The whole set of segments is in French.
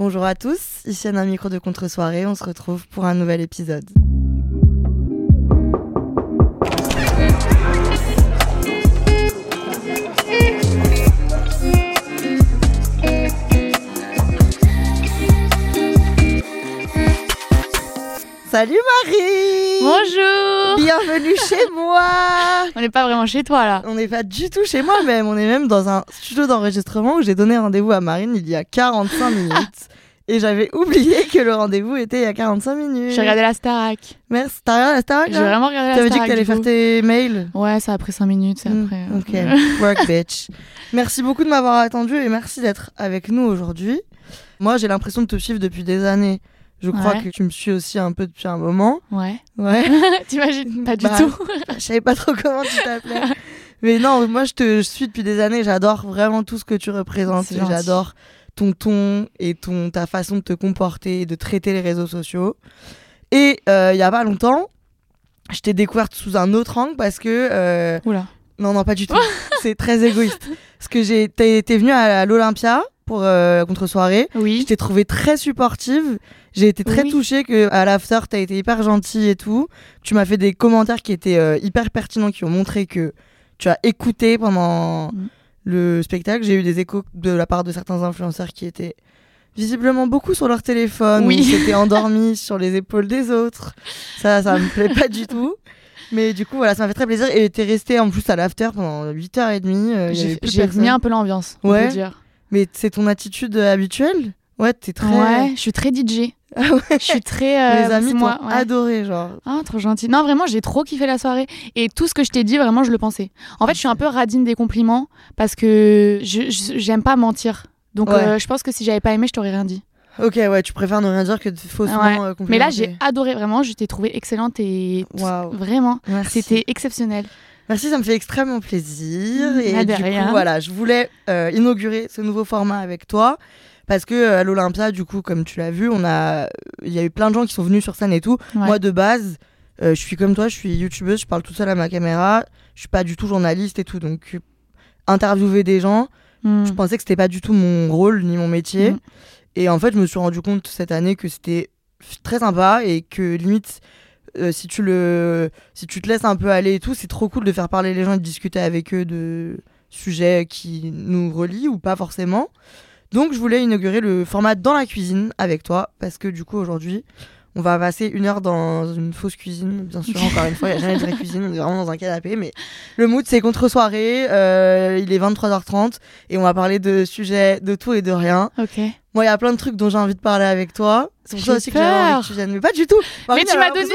Bonjour à tous, ici un micro de contre-soirée, on se retrouve pour un nouvel épisode. Salut Marie Bonjour Bienvenue chez moi On n'est pas vraiment chez toi là. On n'est pas du tout chez moi même, on est même dans un studio d'enregistrement où j'ai donné rendez-vous à Marine il y a 45 minutes. Et j'avais oublié que le rendez-vous était il y a 45 minutes. J'ai regardé la Starac. Merci. T'as regardé la Starac J'ai vraiment regardé la T'avais dit Starac. que t'allais faire tes mails? Ouais, ça a pris 5 minutes, c'est Mm, après. Ok, work bitch. Merci beaucoup de m'avoir attendu et merci d'être avec nous aujourd'hui. Moi, j'ai l'impression de te suivre depuis des années. Je crois Ouais. que tu me suis aussi un peu depuis un moment. Ouais. Ouais. T'imagines Pas du Bah, tout. je savais pas trop comment tu t'appelais. Mais non, moi, je te suis depuis des années. J'adore vraiment tout ce que tu représentes. J'adore ton ton et ton ta façon de te comporter et de traiter les réseaux sociaux. Et euh, il y a pas longtemps, je t'ai découverte sous un autre angle parce que euh, Oula. non, non, pas du tout. c'est très égoïste. Parce que t'es venue à, l'Olympia pour euh, contre-soirée. Je Oui. t'ai trouvée très supportive. J'ai été très Oui. touchée que à l'after, t'as été hyper gentille et tout. Tu m'as fait des commentaires qui étaient euh, hyper pertinents, qui ont montré que tu as écouté pendant Mm. le spectacle. J'ai eu des échos de la part de certains influenceurs qui étaient visiblement beaucoup sur leur téléphone Oui. ou s'étaient endormis sur les épaules des autres. Ça, ça me plaît pas du tout. Mais du coup, voilà, ça m'a fait très plaisir. Et t'es resté en plus à l'after pendant 8h30. euh, J'ai mis un peu l'ambiance, on Ouais. peut dire. Mais c'est ton attitude euh, habituelle? Ouais, t'es très. Ouais, je suis très DJ. Ah ouais. Je suis très. euh, Les amis moi. ouais. adoré, genre. Ah, trop gentil. Non, vraiment, j'ai trop kiffé la soirée. Et tout ce que je t'ai dit, vraiment, je le pensais. En fait, je suis un peu radine des compliments parce que je- je- j'aime pas mentir. Donc, Ouais. euh, je pense que si j'avais pas aimé, je t'aurais rien dit. Ok, ouais, tu préfères ne rien dire que de faussement Ouais. euh, Mais là, j'ai adoré, vraiment. Je t'ai trouvé excellente et Waouh. vraiment, Merci. c'était exceptionnel. Merci, ça me fait extrêmement plaisir. Mmh, Et ah, du coup, voilà, je voulais euh, inaugurer ce nouveau format avec toi. Parce que euh, à l'Olympia, du coup, comme tu l'as vu, on a, il y a eu plein de gens qui sont venus sur scène et tout. Ouais. Moi, de base, euh, je suis comme toi, je suis youtubeuse, je parle tout seul à ma caméra. Je suis pas du tout journaliste et tout. Donc, interviewer des gens, Mm. je pensais que c'était pas du tout mon rôle ni mon métier. Mm. Et en fait, je me suis rendu compte cette année que c'était très sympa et que limite, euh, si tu le, si tu te laisses un peu aller et tout, c'est trop cool de faire parler les gens et de discuter avec eux de sujets qui nous relient ou pas forcément. Donc, je voulais inaugurer le format dans la cuisine avec toi parce que du coup, aujourd'hui, on va passer une heure dans une fausse cuisine, bien sûr, encore une fois, il n'y a jamais de vraie cuisine, on est vraiment dans un canapé, mais le mood, c'est contre-soirée, euh, il est 23h30, et on va parler de sujets de tout et de rien. Ok. Moi, il y a plein de trucs dont j'ai envie de parler avec toi. C'est pour ça aussi que j'avais envie que tu viennes, mais pas du tout. Marine, tu m'as donné-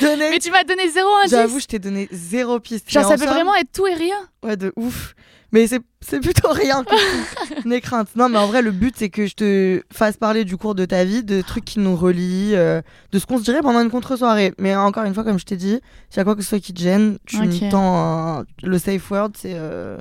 donner- Mais tu m'as donné zéro indice. J'avoue, je t'ai donné zéro piste. Genre, Mais ça peut vraiment être tout et rien. Ouais, de ouf. Mais c'est plutôt rien que tout. N'aie crainte. Non, mais en vrai, le but, c'est que je te fasse parler du cours de ta vie, de trucs qui nous relient, euh, de ce qu'on se dirait pendant une contre-soirée. Mais encore une fois, comme je t'ai dit, s'il y a quoi que ce soit qui te gêne, tu Ok. me tends un- le safe word, c'est euh,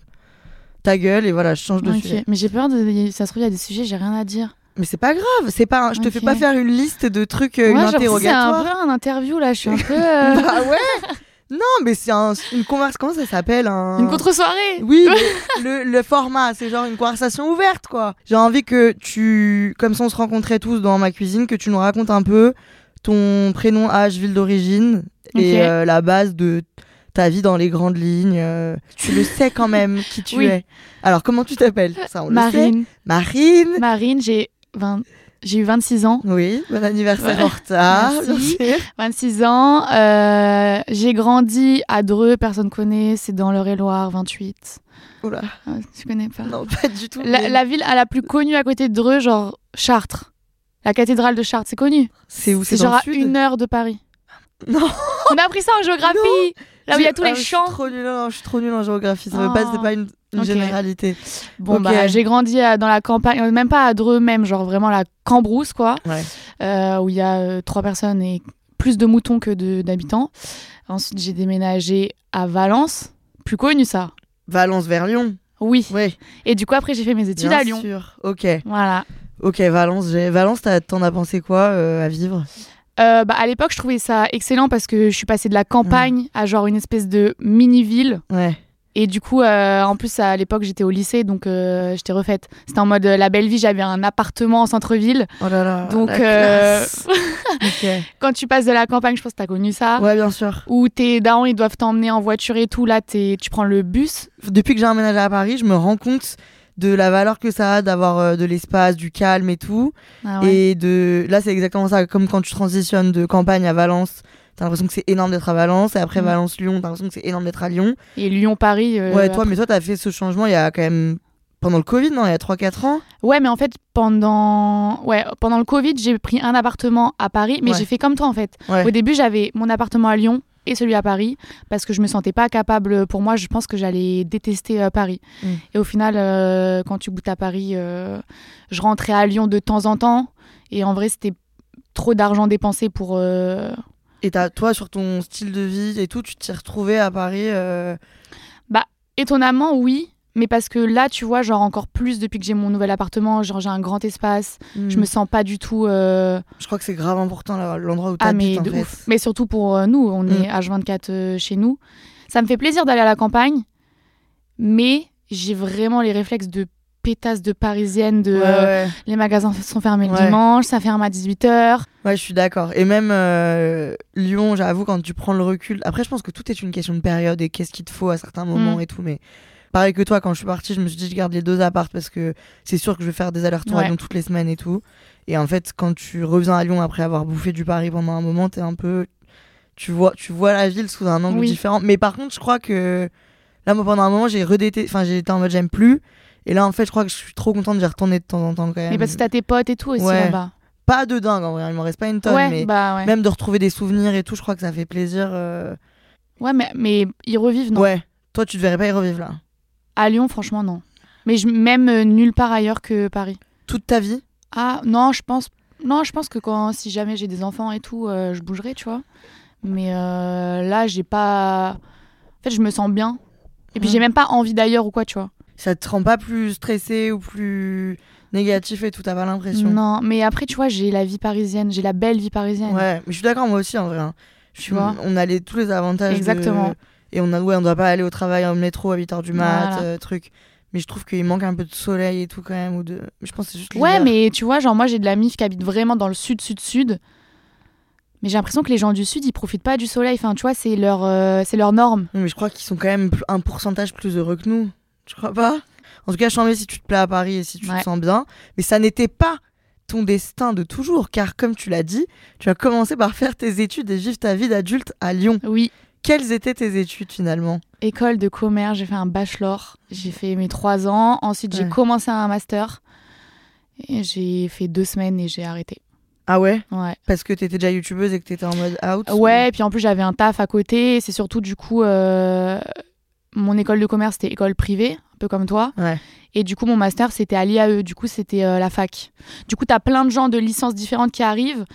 ta gueule, et voilà, je change de sujet. Mais j'ai peur de. Ça se trouve, il y a des sujets, j'ai rien à dire. Mais c'est pas grave, c'est pas, je te fais pas faire une liste de trucs, euh, Ouais, une que C'est un interrogatoire. peu un interview là, je suis un peu. Bah ouais Non, mais c'est un- une conversation, comment ça s'appelle un... Une contre-soirée. Oui, le, le format, c'est genre une conversation ouverte, quoi. J'ai envie que tu, comme si on se rencontrait tous dans ma cuisine, que tu nous racontes un peu ton prénom, âge, ville d'origine et euh, la base de ta vie dans les grandes lignes. euh, tu le sais quand même qui tu Oui. es. Alors, comment tu t'appelles? Ça, on le sait. Marine. Marine. Marine, j'ai 20... j'ai eu 26 ans. Oui, bon anniversaire Ouais. en retard, Merci. sûr. 26 ans. euh, j'ai grandi à Dreux, personne connaît. C'est dans l'Eure-et-Loire, 28. Oula, Ah, tu connais pas non, pas du tout. la, mais la ville la plus connue à côté de Dreux, genre Chartres. La cathédrale de Chartres, c'est connu. C'est où? C'est genre le à sud? une heure de Paris. Non. On a appris ça en géographie. Là où il y a tous Ah, les je suis champs. trop nulle en- Je suis trop nulle en géographie. Ça Oh. pas, c'est pas une, généralité. Bon, bah, j'ai grandi à- dans la campagne, euh, même pas à Dreux, même, genre vraiment la Cambrousse, quoi, Ouais. euh, où il y a euh, trois personnes et plus de moutons que d'habitants. Ensuite, j'ai déménagé à Valence, plus connu ça. Valence vers Lyon. Oui. Ouais. Et du coup, après, j'ai fait mes études bien à Lyon. sûr. Ok. Voilà. Ok, Valence. Valence, t'en as pensé quoi euh, à vivre? Euh, bah, à l'époque, je trouvais ça excellent parce que je suis passée de la campagne à genre une espèce de mini-ville. Ouais. Et du coup, euh, en plus, à l'époque, j'étais au lycée, donc euh, j'étais refaite. C'était en mode euh, la belle vie, j'avais un appartement en centre-ville. Oh là là. Donc, la classe. ok. Quand tu passes de la campagne, je pense que t'as connu ça. Ouais, bien sûr. Où tes darons, ils doivent t'emmener en voiture et tout. Là, tu prends le bus. Depuis que j'ai emménagé à Paris, je me rends compte de la valeur que ça a d'avoir euh, de l'espace, du calme et tout. Ah ouais. Et de là, c'est exactement ça. Comme quand tu transitionnes de campagne à Valence, t'as l'impression que c'est énorme d'être à Valence. Et après Mm. Valence-Lyon, t'as l'impression que c'est énorme d'être à Lyon. Et Lyon-Paris. euh, ouais, toi, après. mais toi, t'as fait ce changement il y a quand même pendant le Covid, non Il y a 3-4 ans? Ouais, mais en fait, pendant, ouais, pendant le Covid, j'ai pris un appartement à Paris. Mais Ouais. j'ai fait comme toi, en fait. Ouais. Au début, j'avais mon appartement à Lyon et celui à Paris parce que je me sentais pas capable. Pour moi, je pense que j'allais détester euh, Paris. Mm. Et au final, euh, quand tu goûtes à Paris, euh, je rentrais à Lyon de temps en temps. Et en vrai, c'était trop d'argent dépensé pour. Et toi, sur ton style de vie et tout, tu t'y retrouvé à Paris euh, Étonnamment, oui. Mais parce que là, tu vois, genre encore plus depuis que j'ai mon nouvel appartement, genre j'ai un grand espace, je hmm. me sens pas du tout. euh, Je crois que c'est grave important l'endroit où Ah, mais en de fait. ouf. Mais surtout pour euh, nous, on Mm. est H24 euh, chez nous. Ça me fait plaisir d'aller à la campagne, mais j'ai vraiment les réflexes de pétasse de parisienne, de Ouais, ouais. les magasins sont fermés le dimanche, ça ferme à 18h. Ouais, je suis d'accord. Et même euh, Lyon, j'avoue, quand tu prends le recul. Après, je pense que tout est une question de période et qu'est-ce qu'il te faut à certains moments Mm. et tout. Mais pareil que toi, quand je suis partie, je me suis dit, je garde les deux apparts parce que c'est sûr que je vais faire des allers-retours à. Lyon toutes les semaines et tout. Et en fait, quand tu reviens à Lyon après avoir bouffé du Paris pendant un moment, t'es un peu. Tu vois, tu vois la ville sous un angle Oui. différent. Mais par contre, je crois que. Là, moi, pendant un moment, j'ai redété. Enfin, j'ai été en mode j'aime plus. Et là, en fait, je crois que je suis trop contente d'y retourner de temps en temps quand même. Mais parce que t'as tes potes et tout aussi Ouais. là-bas. Pas de dingue en vrai, il m'en reste pas une tonne. Ouais, mais bah ouais. même de retrouver des souvenirs et tout, je crois que ça fait plaisir. euh. Ouais, mais, mais ils revivent, non Ouais, toi tu te verrais pas y revivre là. À Lyon, franchement, non. Mais je, même euh, nulle part ailleurs que Paris. Toute ta vie? Ah, non, je pense. Non, je pense que quand, si jamais j'ai des enfants et tout, euh, je bougerai, tu vois. Mais euh, là, j'ai pas. En fait, je me sens bien. Et puis, j'ai même pas envie d'ailleurs ou quoi, tu vois. Ça te rend pas plus stressé ou plus négatif et tout, t'as pas l'impression? Non, mais après, tu vois, j'ai la vie parisienne, j'ai la belle vie parisienne. Ouais, mais je suis d'accord, moi aussi en vrai. hein. Je Tu suis- vois On a les- tous les avantages. de- Exactement. Et on a, ouais, on doit pas aller au travail en métro à 8h du mat, Voilà. euh, truc. Mais je trouve qu'il manque un peu de soleil et tout quand même. Ou de... Je pense que c'est juste Ouais, mais tu vois, genre, moi, j'ai de la mif qui habite vraiment dans le sud, sud, sud. Mais j'ai l'impression que les gens du sud, ils profitent pas du soleil. Enfin, tu vois, c'est leur, euh, c'est leur norme. Oui, mais je crois qu'ils sont quand même un pourcentage plus heureux que nous. Tu crois pas? En tout cas, je si tu te plais à Paris et si tu Ouais. te sens bien. Mais ça n'était pas ton destin de toujours, car comme tu l'as dit, tu as commencé par faire tes études et vivre ta vie d'adulte à Lyon. Oui. Quelles étaient tes études finalement? École de commerce, j'ai fait un bachelor. J'ai fait mes trois ans. Ensuite, j'ai Ouais. commencé un master. Et j'ai fait deux semaines et j'ai arrêté. Ah ouais? Ouais. Parce que t'étais déjà youtubeuse et que t'étais en mode out Ouais, et puis en plus, j'avais un taf à côté. C'est surtout, du coup, euh, mon école de commerce, c'était école privée, peu comme toi. Ouais. Et du coup, mon master, c'était à l'IAE. Du coup, c'était euh, la fac. Du coup, t'as plein de gens de licences différentes qui arrivent.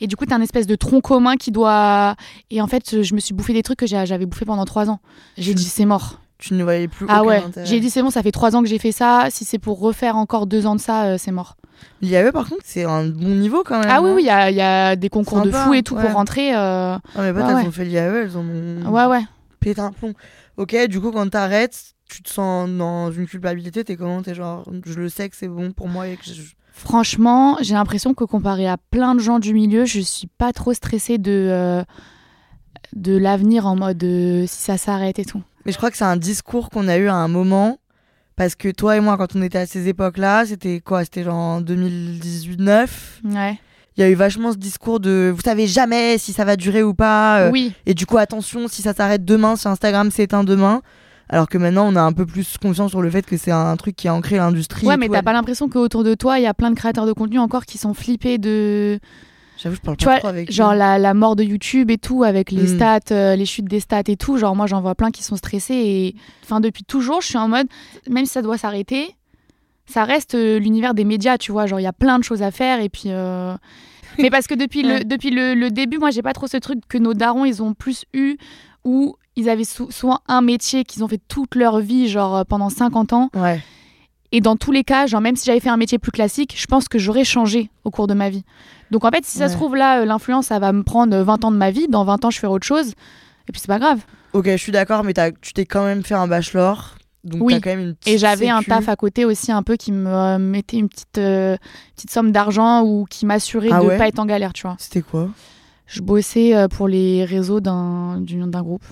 Et du coup, t'as un espèce de tronc commun qui doit. Et en fait, je me suis bouffé des trucs que j'avais bouffé pendant trois ans. J'ai dit, c'est mort. Tu ne voyais plus Ah aucun ouais. J'ai dit, c'est bon, ça fait trois ans que j'ai fait ça. Si c'est pour refaire encore deux ans de ça, euh, c'est mort. L'IAE par contre, c'est un bon niveau quand même. Ah oui, hein oui, il y a, y a des concours de fou et tout ouais. pour rentrer. euh, Ah, mes potes, Ouais, elles ouais. ont fait l'IAE, elles ont Ouais, ouais. pété un plomb. Ok, du coup, quand t'arrêtes, tu te sens dans une culpabilité, t'es comment T'es genre, je le sais que c'est bon pour moi et que je... Franchement, j'ai l'impression que comparé à plein de gens du milieu, je suis pas trop stressée de, euh, de l'avenir en mode euh, si ça s'arrête et tout. Mais je crois que c'est un discours qu'on a eu à un moment. Parce que toi et moi, quand on était à ces époques-là, c'était quoi C'était genre en 2018-9. Ouais. Il y a eu vachement ce discours de vous savez jamais si ça va durer ou pas. euh, oui. Et du coup, attention, si ça s'arrête demain, si Instagram s'éteint demain. Alors que maintenant, on a un peu plus conscience sur le fait que c'est un truc qui a ancré l'industrie. Ouais, mais t'as pas l'impression qu'autour de toi, il y a plein de créateurs de contenu encore qui sont flippés de. J'avoue, je parle Tu pas vois, trop avec genre la, la mort de YouTube et tout, avec les Mm. stats, euh, les chutes des stats et tout. Genre, moi, j'en vois plein qui sont stressés. Et enfin, depuis toujours, je suis en mode, même si ça doit s'arrêter, ça reste euh, l'univers des médias, tu vois. Genre, il y a plein de choses à faire. Et puis. euh, Mais parce que depuis, Ouais. le, depuis le, le début, moi, j'ai pas trop ce truc que nos darons, ils ont plus eu où ils avaient sou- souvent un métier qu'ils ont fait toute leur vie, genre euh, pendant 50 ans. Ouais. Et dans tous les cas, genre même si j'avais fait un métier plus classique, je pense que j'aurais changé au cours de ma vie. Donc en fait, si ça se trouve là, euh, l'influence, ça va me prendre 20 ans de ma vie. Dans 20 ans, je ferai autre chose. Et puis c'est pas grave. Ok, je suis d'accord, mais tu t'es quand même fait un bachelor. Donc Oui. quand même une Et j'avais un taf à côté aussi un peu qui me euh, mettait une petite, euh, petite somme d'argent ou qui m'assurait Ah de ouais? pas être en galère, tu vois. C'était quoi? Je bossais euh, pour les réseaux d'un du- d'un groupe.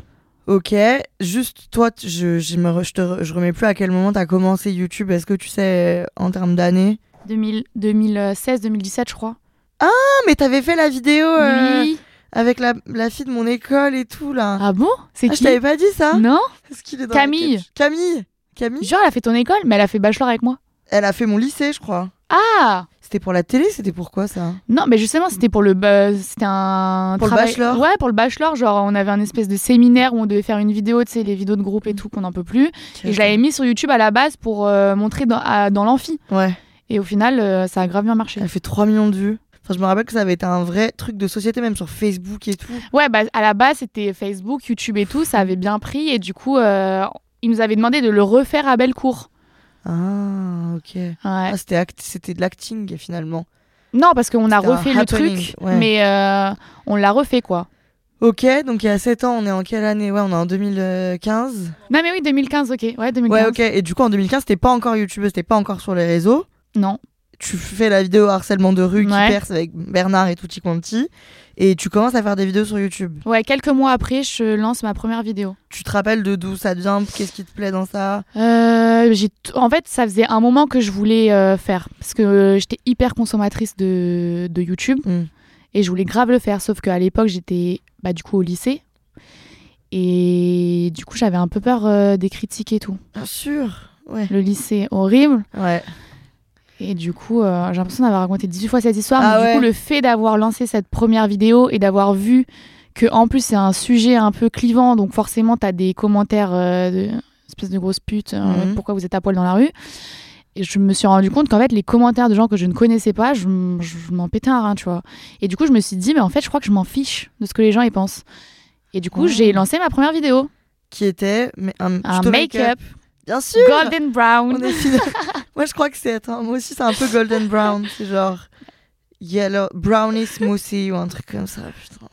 Ok, juste toi, je, je, me re- je, te re- je remets plus à quel moment t'as commencé YouTube. Est-ce que tu sais en termes d'années? 2000 2016-2017, je crois. Ah, mais t'avais fait la vidéo euh, Oui. avec la, la fille de mon école et tout là. Ah bon? C'est Ah, je qui? t'avais pas dit ça? Non qu'il est dans Camille. Camille Camille? Genre, elle a fait ton école, mais elle a fait bachelor avec moi. Elle a fait mon lycée, je crois. Ah C'était pour la télé, c'était pour quoi ça? Non, mais justement, c'était pour le ba- c'était un Pour le bachelor? Ouais, pour le bachelor, genre on avait un espèce de séminaire où on devait faire une vidéo, tu sais, les vidéos de groupe et tout qu'on n'en peut plus. Et je l'avais mis sur YouTube à la base pour euh, montrer dans, à- dans l'amphi. Ouais, Et au final, euh, ça a grave bien marché. elle fait 3 millions de vues. Enfin, je me rappelle que ça avait été un vrai truc de société, même sur Facebook et tout. Ouais, bah à la base, c'était Facebook, YouTube et tout, ça avait bien pris. Et du coup, euh, ils nous avaient demandé de le refaire à Bellecour. Ah, ok. Ouais. Ah, c'était act- c'était de l'acting finalement. Non, parce qu'on a C'était refait le truc, ouais. mais euh, on l'a refait quoi. Ok, donc il y a 7 ans, on est en quelle année? Ouais, on est en 2015. Non, mais oui, 2015, ok. Ouais, 2015. Ouais, ok. Et du coup, en 2015, t'es pas encore youtubeuse, t'es pas encore sur les réseaux? Non. Tu fais la vidéo harcèlement de rue qui perce avec Bernard et Tutti Quanti. Et tu commences à faire des vidéos sur YouTube. Ouais, quelques mois après, je lance ma première vidéo. Tu te rappelles de d'où ça vient? Qu'est-ce qui te plaît dans ça? Euh, en fait, ça faisait un moment que je voulais euh, faire parce que euh, j'étais hyper consommatrice de, de YouTube Mm. et je voulais grave le faire. Sauf qu'à l'époque, j'étais bah, du coup au lycée et du coup, j'avais un peu peur euh, des critiques et tout. Bien sûr. Ouais. Le lycée, horrible. Ouais. Et du coup, euh, j'ai l'impression d'avoir raconté 18 fois cette histoire. Ah mais ouais. du coup, le fait d'avoir lancé cette première vidéo et d'avoir vu que en plus c'est un sujet un peu clivant, donc forcément t'as des commentaires euh, de espèce de grosse pute, euh, Mhm. pourquoi vous êtes à poil dans la rue? Et je me suis rendu compte qu'en fait les commentaires de gens que je ne connaissais pas, je, m'en pétais un rein, tu vois. Et du coup je me suis dit mais en fait je crois que je m'en fiche de ce que les gens y pensent. Et du coup j'ai lancé ma première vidéo, Qui était mais un, un make-up Bien sûr. golden brown. On est. Moi, je crois que c'est. attends, moi aussi, c'est un peu golden brown. C'est genre. Yellow, brownie smoothie ou un truc comme ça. Putain.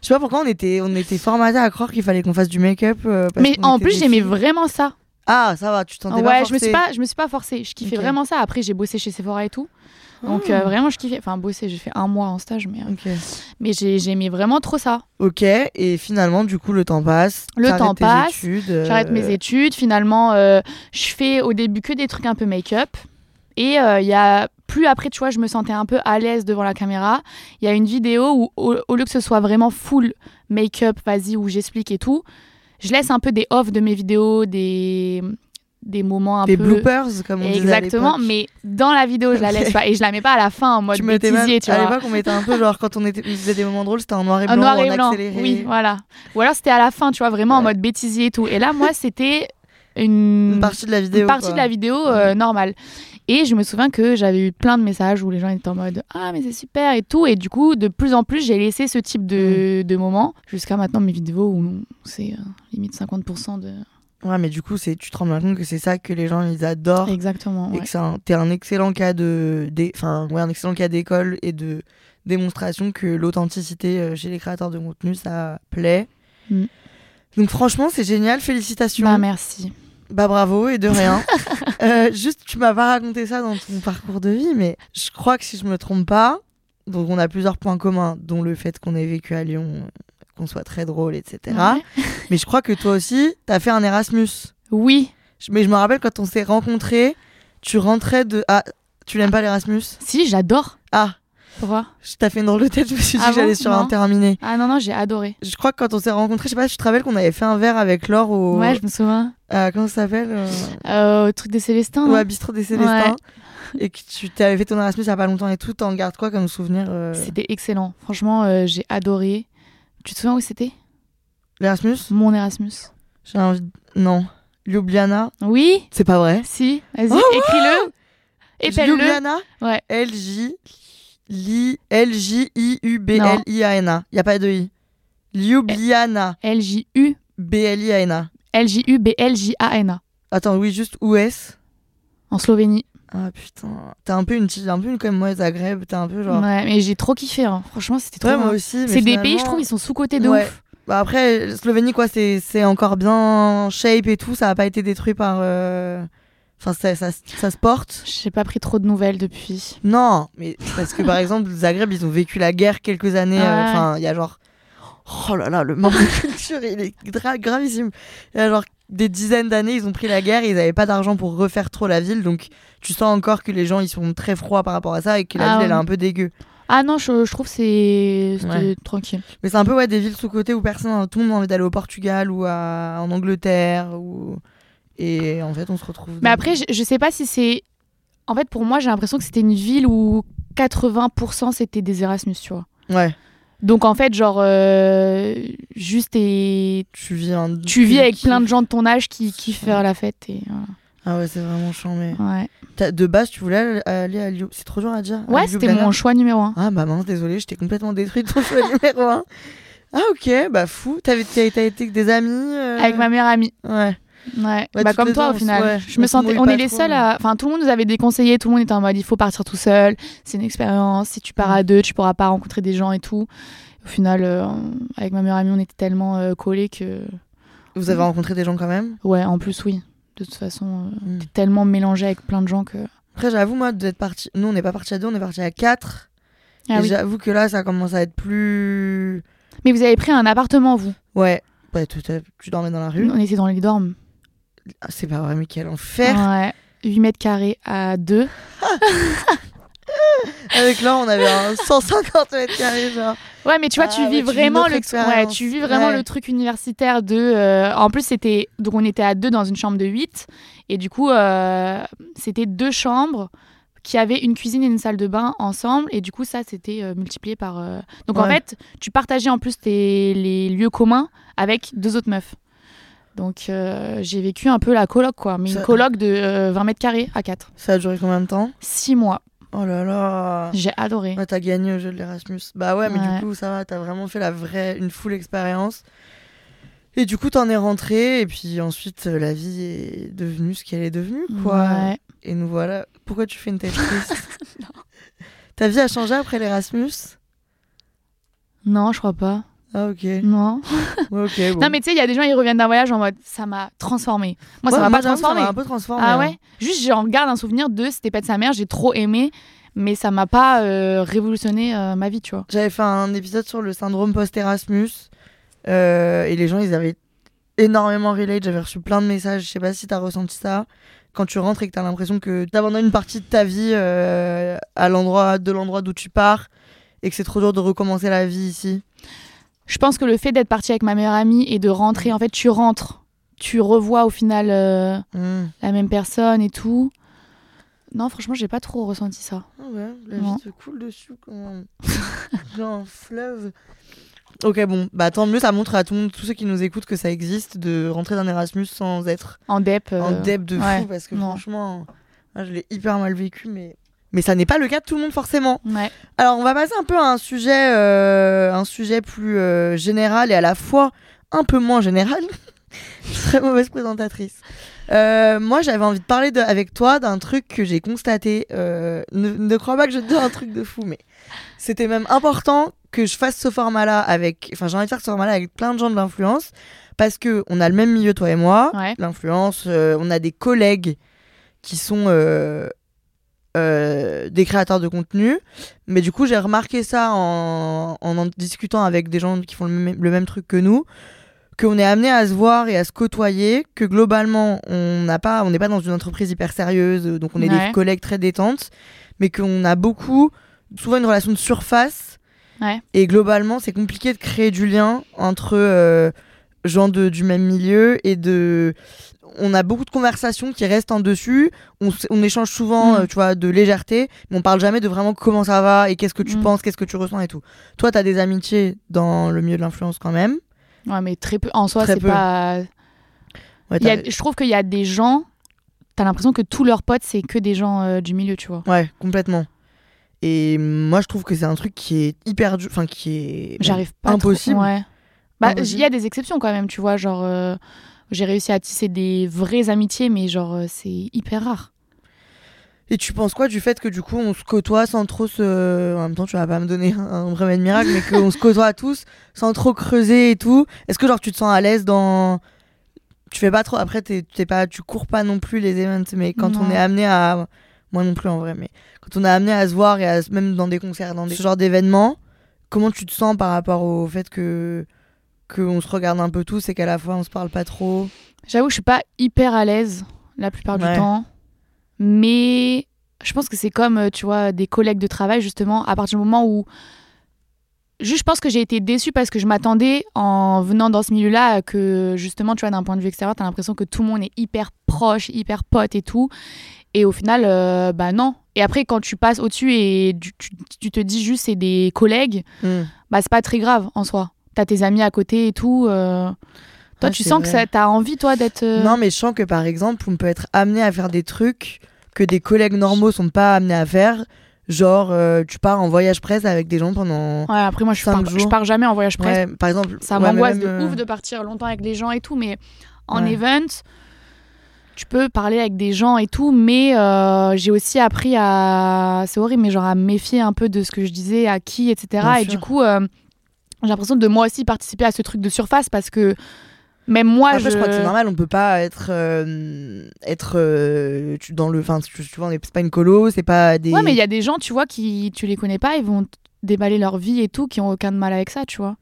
Je sais pas pourquoi on était, on était formaté à croire qu'il fallait qu'on fasse du make-up. euh, parce Mais qu'on en était plus des j'aimais filles. vraiment ça. Ah, ça va, tu t'en Ouais, pas je me suis pas, je me suis pas forcée. Je kiffais Ok. vraiment ça. Après, j'ai bossé chez Sephora et tout. Donc Ah. euh, vraiment, je kiffais. Enfin, bossé, j'ai fait un mois en stage, mais, euh, mais j'ai- j'aimais vraiment trop ça. Ok, et finalement, du coup, le temps passe. Le t'arrêtes temps tes passe, études, euh, J'arrête mes études. Finalement, euh, je fais au début que des trucs un peu make-up. Et euh, il y a plus après, tu vois, je me sentais un peu à l'aise devant la caméra. Il y a une vidéo où, au, au lieu que ce soit vraiment full make-up, vas-y, où j'explique et tout, je laisse un peu des off de mes vidéos, des, des moments un Des peu. bloopers, comme on disait à Exactement, mais dans la vidéo, je la laisse pas. Et je la mets pas à la fin en mode Tu bêtisier, tu à vois. l'époque, on mettait un peu genre quand on était, on faisait des moments drôles, c'était en noir et blanc, En noir et en blanc. accéléré. Oui, voilà. Ou alors c'était à la fin, tu vois, vraiment en mode bêtisier et tout. Et là, moi, c'était une, Une partie de la vidéo. une partie quoi. de la vidéo euh, normale. Et je me souviens que j'avais eu plein de messages où les gens étaient en mode Ah, mais c'est super et tout. Et du coup, de plus en plus, j'ai laissé ce type de, Mm. de moments jusqu'à maintenant mes vidéos où c'est euh, limite 50% de. Ouais, mais du coup, c'est, tu te rends bien compte que c'est ça que les gens ils adorent. Exactement. Et ouais. que c'est un, t'es un excellent cas de, enfin, ouais, un excellent cas d'école et de démonstration que l'authenticité euh, chez les créateurs de contenu, ça plaît. Mm. Donc franchement, c'est génial, félicitations. Bah, merci. Bah bravo et de rien. Euh, juste, tu m'as pas raconté ça dans ton parcours de vie, mais je crois que si je me trompe pas, donc on a plusieurs points communs, dont le fait qu'on ait vécu à Lyon, qu'on soit très drôle, etc. Ouais. Mais je crois que toi aussi, t'as fait un Erasmus. Oui. Je- Mais je me rappelle quand on s'est rencontrés, tu rentrais de... Ah, tu l'aimes pas l'Erasmus? Si, j'adore. Ah, Pourquoi Je t'ai fait une drôle de tête, je me suis dit Ah que j'allais sur Non. un terminé. Ah non, non, j'ai adoré. Je crois que quand on s'est rencontrés, je sais pas si tu te rappelles qu'on avait fait un verre avec Laure au. Ouais, je me souviens. à- comment ça s'appelle euh, Euh, au truc des Célestins. À Bistrot des Célestins. Et que tu t'avais fait ton Erasmus il y a pas longtemps et tout. T'en gardes quoi comme souvenir euh, C'était excellent. Franchement, euh, j'ai adoré. Tu te souviens où c'était? L'Erasmus? Mon Erasmus. J'ai envie. de- Non. Ljubljana? Oui C'est pas vrai Si, vas-y, Oh, écris-le. Épelle-le. Ljubljana? Ouais. L-J. Li- L-J-I-U-B-L-I-A-N-A. Il y a pas de I. Ljubljana. L-J-U. B-L-I-A-N-A. L-J-U-B-L-J-A-N-A. Attends, oui, juste où est En Slovénie. Ah putain. T'es un peu une. Un peu une comme moi, Zagreb. T'es un peu genre. Ouais, mais j'ai trop kiffé. hein. Franchement, c'était trop Ouais, moi aussi. C'est des pays, je trouve, ils sont sous-cotés de Ouais. ouf. Bah après, Slovénie, quoi, c'est encore bien shape et tout. Ça a pas été détruit par. euh, Enfin, ça, ça, ça se porte. J'ai pas pris trop de nouvelles depuis. Non, mais parce que par exemple, Zagreb, ils ont vécu la guerre quelques années. euh, Ouais. Enfin, il y a genre. Oh là là, le manque de culture, il est gra- gravissime. Il y a genre des dizaines d'années, ils ont pris la guerre, ils avaient pas d'argent pour refaire trop la ville. Donc, tu sens encore que les gens, ils sont très froids par rapport à ça et que la Ah ville, ouais. elle est un peu dégueu. Ah non, je, je trouve que c'est Ouais. tranquille. Mais c'est un peu ouais, des villes sous-côté où personne, tout le monde a envie d'aller au Portugal ou à, en Angleterre. Ou... Et en fait, on se retrouve. Mais après, je, je sais pas si c'est. En fait, pour moi, j'ai l'impression que c'était une ville où 80% c'était des Erasmus, tu vois. Ouais, Donc en fait, genre, euh, juste et. tu vis un. Tu vis avec plein de gens de ton âge qui kiffent faire la fête. Et, Ah ouais, c'est vraiment ouais, T'as- De base, tu voulais aller- à Lyon. C'est trop dur à dire. ouais c'était mon choix numéro un. Ah bah mince, désolé, j'étais complètement détruite ton choix numéro 1. Ah ok, bah fou. T'as été avec des amis euh, Avec ma meilleure amie. Ouais. Ouais, Ouais, bah comme toi au final. ouais, je on me se sentais, on est les trop, seuls à, enfin tout le monde nous avait déconseillé, tout le monde était en mode il faut partir tout seul, c'est une expérience, si tu pars à deux tu pourras pas rencontrer des gens et tout. Au final, euh, avec ma meilleure amie on était tellement euh, collés que, Vous avez rencontré des gens quand même? Ouais en plus oui, de toute façon euh, Mm. t'es tellement mélangé avec plein de gens que. Après, j'avoue, moi, d'être parti. Nous, on n'est pas parti à deux, on est parti à quatre. Ah et oui. j'avoue que là, ça commence à être plus. Mais vous avez pris un appartement vous? Ouais. Ouais, tu- tu dormais dans la rue. On était dans les dormes. Ah, c'est pas vrai, mais quel enfer. Ouais. 8 mètres carrés à 2. Avec Laure, on avait un 150 mètres carrés, genre. Ouais, mais tu vois, Ah tu ouais, vis vraiment le ouais, tu vis vraiment Ouais. le truc universitaire de euh, en plus c'était donc on était à deux dans une chambre de 8 et du coup euh, c'était deux chambres qui avaient une cuisine et une salle de bain ensemble et du coup ça c'était euh, multiplié par donc en fait tu partageais en plus tes, les lieux communs avec deux autres meufs donc euh, j'ai vécu un peu la coloc quoi mais Ça- une coloc de euh, 20 mètres carrés à 4 Ça a duré combien de temps? 6 mois Oh là là. j'ai adoré Ouais, t'as gagné au jeu de l'Erasmus. Bah ouais, mais Ouais. du coup, ça va, t'as vraiment fait la vraie, une full expérience. Et du coup, t'en es rentré, et puis ensuite, euh, la vie est devenue ce qu'elle est devenue, quoi. Ouais. Et nous voilà. Pourquoi tu fais une tête triste? Ta vie a changé après l'Erasmus? Non je crois pas Ah, ok. non Ouais, bon. Non, mais tu sais, il y a des gens, ils reviennent d'un voyage en mode ça m'a transformé. Moi, ça m'a pas transformé. Ça m'a un peu transformé. Ah hein. ouais? Juste, j'en garde un souvenir de c'était pas de sa mère, j'ai trop aimé, mais ça m'a pas euh, révolutionné euh, ma vie, tu vois. J'avais fait un épisode sur le syndrome post-Erasmus, euh, et les gens, ils avaient énormément relate. J'avais reçu plein de messages. Je sais pas si t'as ressenti ça. Quand tu rentres et que t'as l'impression que t'abandonnes une partie de ta vie à l'endroit de l'endroit d'où tu pars et que c'est trop dur de recommencer la vie ici. Je pense que le fait d'être partie avec ma meilleure amie et de rentrer, en fait, tu rentres, tu revois au final euh, Hmm. la même personne et tout. Non, franchement, j'ai pas trop ressenti ça. Ah ouais, la vie te coule dessus comme un, fleuve. Ok, bon, bah tant mieux, ça montre à tout le monde, tous ceux qui nous écoutent, que ça existe de rentrer d'un Erasmus sans être En dep. euh, en deb de ouais, fou, parce que non. franchement, moi, je l'ai hyper mal vécu, mais... mais ça n'est pas le cas de tout le monde forcément. Ouais. Alors, on va passer un peu à un sujet, euh, un sujet plus euh, général et à la fois un peu moins général. Très mauvaise présentatrice. Euh, moi, j'avais envie de parler de- avec toi d'un truc que j'ai constaté. Ne, ne crois pas que je te dis un truc de fou, mais c'était même important que je fasse ce format-là avec. Enfin, j'ai envie de faire ce format-là avec plein de gens de l'influence parce que on a le même milieu, toi et moi. Ouais. L'influence, on a des collègues qui sont euh, euh, des créateurs de contenu. Mais du coup, j'ai remarqué ça en, en en discutant avec des gens qui font le même, le même truc que nous, qu'on est amené à se voir et à se côtoyer, que globalement, on n'a pas, on n'est pas dans une entreprise hyper sérieuse, donc on est Ouais. des collègues très détentes, mais qu'on a beaucoup souvent une relation de surface. Ouais. Et globalement, c'est compliqué de créer du lien entre euh, gens de, du même milieu et de. On a beaucoup de conversations qui restent en dessus. On, échange souvent, Mm. euh, tu vois, de légèreté, mais on parle jamais de vraiment comment ça va et qu'est-ce que tu Mm. penses, qu'est-ce que tu ressens et tout. Toi, t'as des amitiés dans le milieu de l'influence quand même. Ouais, mais très peu. En soi, c'est pas. Ouais, Il y a- t'as- je trouve qu'il y a des gens. T'as l'impression que tous leurs potes, c'est que des gens euh, du milieu, tu vois. ouais, complètement. Et moi, je trouve que c'est un truc qui est hyper dur, enfin qui est J'arrive pas. trop- impossible. Ouais. Bah, il y a des exceptions quand même, tu vois. Genre, euh, j'ai réussi à tisser des vraies amitiés, mais genre, euh, c'est hyper rare. Et tu penses quoi du fait que du coup on se côtoie sans trop se. En même temps, tu vas pas me donner un remède miracle, mais qu'on se côtoie tous sans trop creuser et tout? Est-ce que genre tu te sens à l'aise dans. Tu fais pas trop. Après, t'es t'es pas, tu cours pas non plus les events, mais quand on est amené à. Moi non plus en vrai, mais quand on est amené à se voir et à même dans des concerts, dans des... ce genre d'événements, comment tu te sens par rapport au fait que qu'on se regarde un peu tous et qu'à la fois on se parle pas trop J'avoue, je suis pas hyper à l'aise la plupart Ouais. du temps. Mais je pense que c'est comme, euh, tu vois, des collègues de travail, justement, à partir du moment où. Juste, je pense que j'ai été déçue parce que je m'attendais, en venant dans ce milieu-là, que justement, tu vois, d'un point de vue extérieur, t'as l'impression que tout le monde est hyper proche, hyper pote et tout. Et au final, euh, bah non. Et après, quand tu passes au-dessus et tu, tu- tu te dis juste c'est des collègues, Hmm. bah c'est pas très grave en soi. T'as tes amis à côté et tout. euh. Toi, Ouais, tu sens que t'as envie, toi, d'être. euh, Non, mais je sens que par exemple, on peut être amené à faire des trucs que des collègues normaux sont pas amenés à faire. Genre, euh, tu pars en voyage presse avec des gens pendant. Ouais, après, moi, je pars, je pars jamais en voyage presse. Ouais, par exemple. Ça m'angoisse de euh, ouf de partir longtemps avec les gens et tout, mais en event, tu peux parler avec des gens et tout, mais euh, j'ai aussi appris à. C'est horrible, mais genre à me méfier un peu de ce que je disais, à qui, etc. Bien et sûr. du coup, j'ai l'impression de moi aussi participer à ce truc de surface parce que même moi, Après, je... je. crois que c'est normal, on peut pas être. euh, être euh, tu- dans le. Enfin, tu, tu vois, c'est pas une colo, c'est pas des. Ouais, mais il y a des gens, tu vois, qui tu les connais pas, ils vont déballer leur vie et tout, qui ont aucun mal avec ça, tu vois.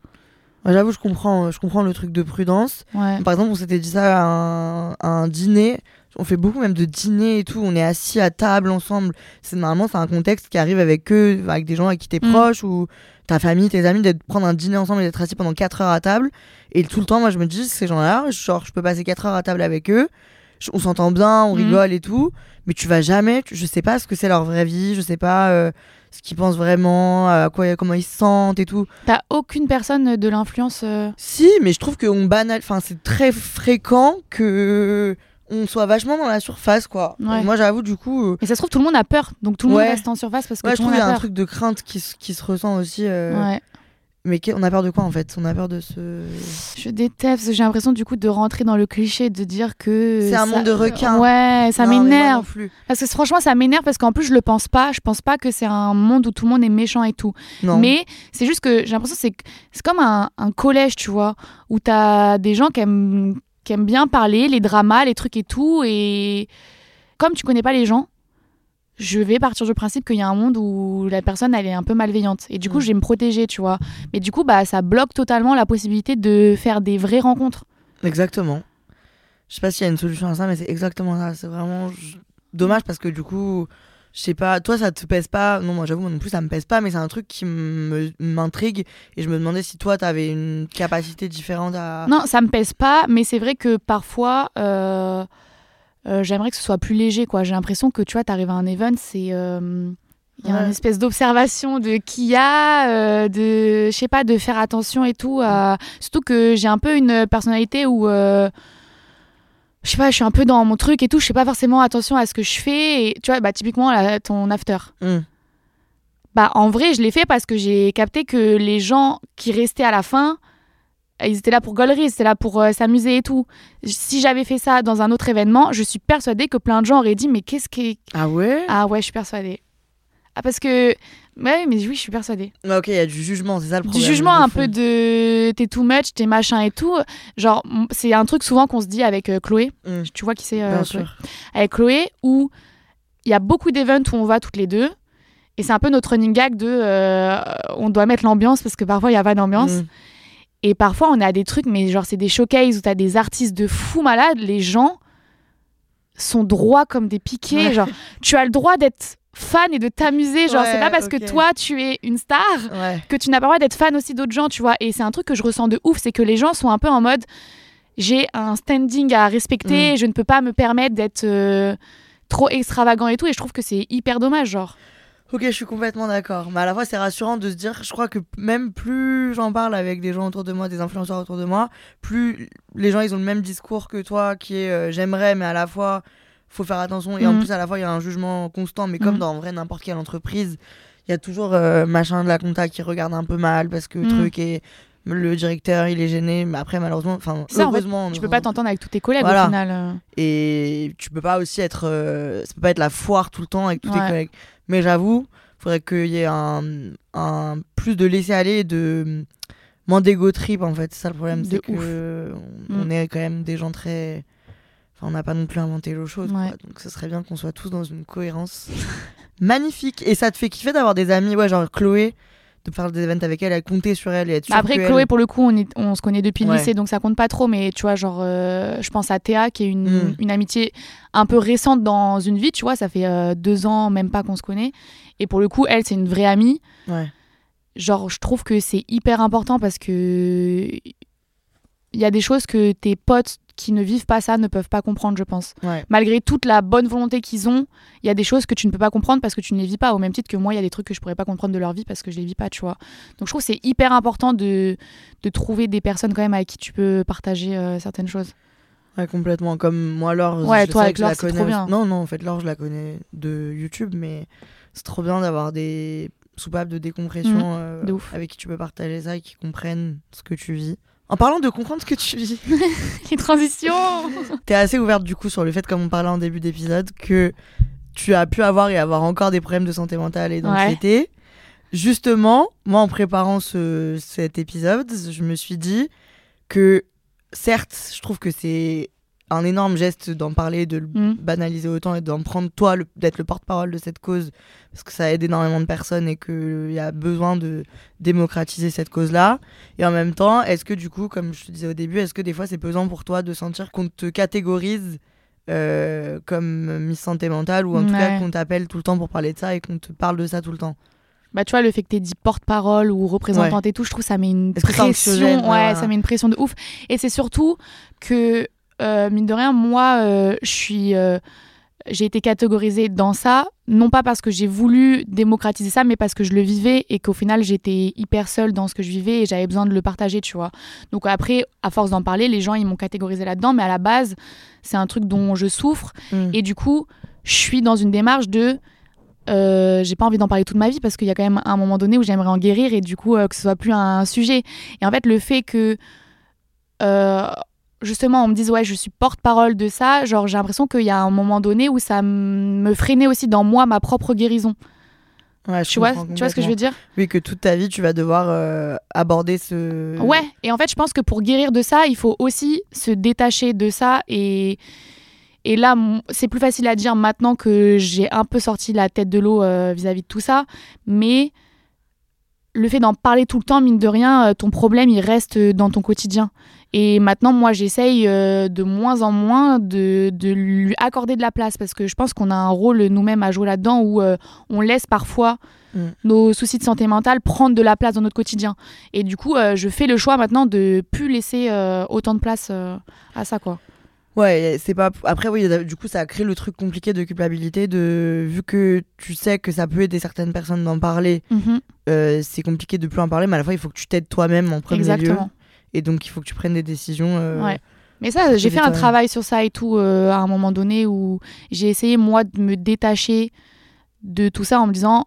Ouais, J'avoue, je comprends, je comprends le truc de prudence. Ouais. Par exemple, on s'était dit ça à un, à un dîner. On fait beaucoup même de dîners et tout. On est assis à table ensemble. C'est normalement c'est un contexte qui arrive avec eux, avec des gens avec qui t'es Mm. proche ou ta famille, tes amis, d'être prendre un dîner ensemble et d'être assis pendant 4 heures à table. Et tout le temps, moi, je me dis ces gens-là, genre, je peux passer 4 heures à table avec eux. On s'entend bien, on Mhm. rigole et tout. Mais tu vas jamais. tu- je sais pas ce que c'est leur vraie vie. Je sais pas euh, ce qu'ils pensent vraiment, à quoi, comment ils se sentent et tout. T'as aucune personne de l'influence. euh, Si, mais je trouve qu'on banal. Enfin, c'est très fréquent que on soit vachement dans la surface, quoi. Ouais. Moi, j'avoue, du coup, euh, Et ça se trouve, tout le monde a peur. Donc tout le Ouais. monde reste en surface parce que ouais, je tout trouve qu'il y a un truc de crainte qui, se- qui se ressent aussi. euh. Mais on a peur de quoi en fait? On a peur de ce. Je déteste j'ai l'impression du coup de rentrer dans le cliché de dire que. C'est un ça- monde de requins. Ouais, ça m'énerve. Parce que franchement, ça m'énerve parce qu'en plus, je le pense pas. Je pense pas que c'est un monde où tout le monde est méchant et tout. Non. Mais c'est juste que j'ai l'impression que c'est c'est comme un, un collège, tu vois, où t'as des gens qui aiment, qui aiment bien parler, les dramas, les trucs et tout. Et comme tu connais pas les gens, je vais partir du principe qu'il y a un monde où la personne elle est un peu malveillante. Et du coup, Mm. je vais me protéger, tu vois. Mais du coup, bah, ça bloque totalement la possibilité de faire des vraies rencontres. Exactement. Je sais pas s'il y a une solution à ça, mais c'est exactement ça. C'est vraiment dommage parce que du coup, je sais pas, toi ça te pèse pas. Non, moi j'avoue, moi non plus ça me pèse pas, mais c'est un truc qui m'intrigue et je me demandais si toi t'avais une capacité différente à. Non, ça me pèse pas, mais c'est vrai que parfois, euh, euh, j'aimerais que ce soit plus léger, quoi. J'ai l'impression que, tu vois, t'arrives à un event, c'est... euh, Il y a Ouais. une espèce d'observation de qui y a, de, je sais pas, de faire attention et tout. à- Surtout que j'ai un peu une personnalité où, je sais pas, je suis un peu dans mon truc et tout. Je fais pas forcément attention à ce que je fais. Et, tu vois, bah, typiquement, là, ton after. Hum. Bah, en vrai, je l'ai fait parce que j'ai capté que les gens qui restaient à la fin, ils étaient là pour gaulerie, ils étaient là pour euh, s'amuser et tout. Si j'avais fait ça dans un autre événement, je suis persuadée que plein de gens auraient dit Mais qu'est-ce qui. Ah ouais? Ah ouais, je suis persuadée. Ah, parce que. Ouais, mais oui, je suis persuadée. Ah, Ok, il y a du jugement, c'est ça le Du problème. jugement de un fond. peu de t'es too much, t'es machin et tout. Genre, c'est un truc souvent qu'on se dit avec euh, Chloé. Hum, Tu vois qui c'est euh, avec Chloé où il y a beaucoup d'événements où on va toutes les deux. Et c'est un peu notre running gag de euh, on doit mettre l'ambiance parce que parfois il n'y a pas d'ambiance. Hum. Et parfois on a des trucs, mais genre c'est des showcases où tu as des artistes de fous malades. Les gens sont droits comme des piquets. Ouais. Genre, tu as le droit d'être fan et de t'amuser. Genre, c'est pas parce que toi, tu es une star Ouais. que tu n'as pas le droit d'être fan aussi d'autres gens, tu vois. Et c'est un truc que je ressens de ouf, c'est que les gens sont un peu en mode j'ai un standing à Mm. respecter, je ne peux pas me permettre d'être euh, trop extravagant et tout. Et je trouve que c'est hyper dommage, genre. Ok, je suis complètement d'accord. Mais à la fois, c'est rassurant de se dire, je crois que même plus j'en parle avec des gens autour de moi, des influenceurs autour de moi, plus les gens, ils ont le même discours que toi, qui est euh, j'aimerais, mais à la fois, faut faire attention. Et en Mhm. plus, à la fois, il y a un jugement constant, mais comme Mhm. dans en vrai n'importe quelle entreprise, il y a toujours euh, machin de la compta qui regarde un peu mal parce que le Mhm. truc est. Le directeur, il est gêné, mais après, malheureusement, enfin, Ça, en fait, heureusement. Tu peux pas t'entendre avec tous tes collègues Voilà. au final. euh. Et tu peux pas aussi être. euh, ça peut pas être la foire tout le temps avec tous tes collègues. Mais j'avoue, faudrait qu'il y ait un, un plus de laisser aller et de moins d'ego trip en fait. C'est ça le problème, c'est que ouf. on, Mm. on est quand même des gens très. On n'a pas non plus inventé l'eau chaude. Ouais. quoi. Donc ce serait bien qu'on soit tous dans une cohérence magnifique. Et ça te fait kiffer d'avoir des amis, ouais, genre Chloé, de faire des events avec elle, à compter sur elle et être sûr Bah Après, que Chloé, elle- pour le coup, on, est, on se connaît depuis le lycée, donc ça compte pas trop. Mais tu vois, genre, euh, je pense à Théa, qui est une, Mm. une amitié un peu récente dans une vie, tu vois. Ça fait euh, deux ans, même pas qu'on se connaît. Et pour le coup, elle, c'est une vraie amie. Ouais. Genre, je trouve que c'est hyper important parce que il y a des choses que tes potes qui ne vivent pas ça ne peuvent pas comprendre, je pense. Ouais. Malgré toute la bonne volonté qu'ils ont, il y a des choses que tu ne peux pas comprendre parce que tu ne les vis pas. Au même titre que moi, il y a des trucs que je pourrais pas comprendre de leur vie parce que je les vis pas, tu vois. Donc je trouve c'est hyper important de, de trouver des personnes quand même avec qui tu peux partager euh, certaines choses. Ouais, complètement. Comme moi, Laure, Ouais, je toi, sais avec que je la connais. trop bien. Non, non, en fait, Laure, je la connais de YouTube, mais c'est trop bien d'avoir des soupapes de décompression Mhm, euh, de avec qui tu peux partager ça et qui comprennent ce que tu vis. En parlant de comprendre ce que tu vis, Les transitions. T'es assez ouverte du coup sur le fait, comme on parlait en début d'épisode, que tu as pu avoir et avoir encore des problèmes de santé mentale et d'anxiété. Justement, moi, en préparant ce, cet épisode, je me suis dit que, certes, je trouve que c'est un énorme geste d'en parler, de le Mm. banaliser autant et d'en prendre toi, d'être le porte-parole de cette cause, parce que ça aide énormément de personnes et qu'il y a besoin de démocratiser cette cause-là. Et en même temps, est-ce que du coup, comme je te disais au début, est-ce que des fois c'est pesant pour toi de sentir qu'on te catégorise euh, comme Miss Santé Mentale ou en tout cas qu'on t'appelle tout le temps pour parler de ça et qu'on te parle de ça tout le temps? Bah tu vois, le fait que t'aies dit porte-parole ou représentante et tout, je trouve ça met une pression. ouais, ça met une pression de ouf. Et c'est surtout que, mine de rien, moi, euh, je suis... euh, j'ai été catégorisée dans ça, non pas parce que j'ai voulu démocratiser ça, mais parce que je le vivais et qu'au final j'étais hyper seule dans ce que je vivais et j'avais besoin de le partager, tu vois. Donc après, à force d'en parler, les gens ils m'ont catégorisé là-dedans, mais à la base, c'est un truc dont je souffre Mm. et du coup, je suis dans une démarche de. euh, j'ai pas envie d'en parler toute ma vie parce qu'il y a quand même un moment donné où j'aimerais en guérir et du coup euh, que ce soit plus un sujet. Et en fait, le fait que euh, justement on me dise ouais, je suis porte-parole de ça, genre j'ai l'impression qu'il y a un moment donné où ça me freinait aussi dans moi ma propre guérison. Ouais, je Tu vois, tu vois ce que je veux dire? Oui, que toute ta vie, tu vas devoir euh, aborder ce. Ouais, et en fait, je pense que pour guérir de ça, il faut aussi se détacher de ça. Et, et là, c'est plus facile à dire maintenant que j'ai un peu sorti la tête de l'eau euh, vis-à-vis de tout ça. Mais le fait d'en parler tout le temps, mine de rien, euh, ton problème, il reste dans ton quotidien. Et maintenant, moi, j'essaye euh, de moins en moins de, de lui accorder de la place parce que je pense qu'on a un rôle nous-mêmes à jouer là-dedans où euh, on laisse parfois Mm. nos soucis de santé mentale prendre de la place dans notre quotidien. Et du coup, euh, je fais le choix maintenant de plus laisser autant de place à ça, quoi. Ouais, c'est pas. Après, oui, du coup, ça a créé le truc compliqué de culpabilité. De vu que tu sais que ça peut aider certaines personnes d'en parler, Mhm, euh, c'est compliqué de plus en parler. Mais à la fois, il faut que tu t'aides toi-même en premier exactement. lieu. Et donc, il faut que tu prennes des décisions. euh, Ouais. Mais ça, j'ai fait un travail sur ça et tout euh, à un moment donné où j'ai essayé, moi, de me détacher de tout ça en me disant,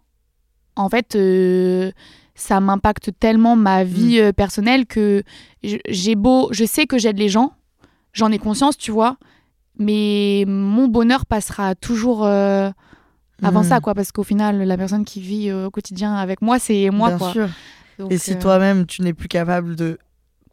en fait, euh, ça m'impacte tellement ma vie euh, personnelle que j'ai beau, je sais que j'aide les gens, j'en ai conscience, tu vois, mais mon bonheur passera toujours euh, avant Mhm. ça, quoi, parce qu'au final, la personne qui vit au quotidien avec moi, c'est moi, bien quoi. sûr. Donc, Et si toi-même, tu n'es plus capable de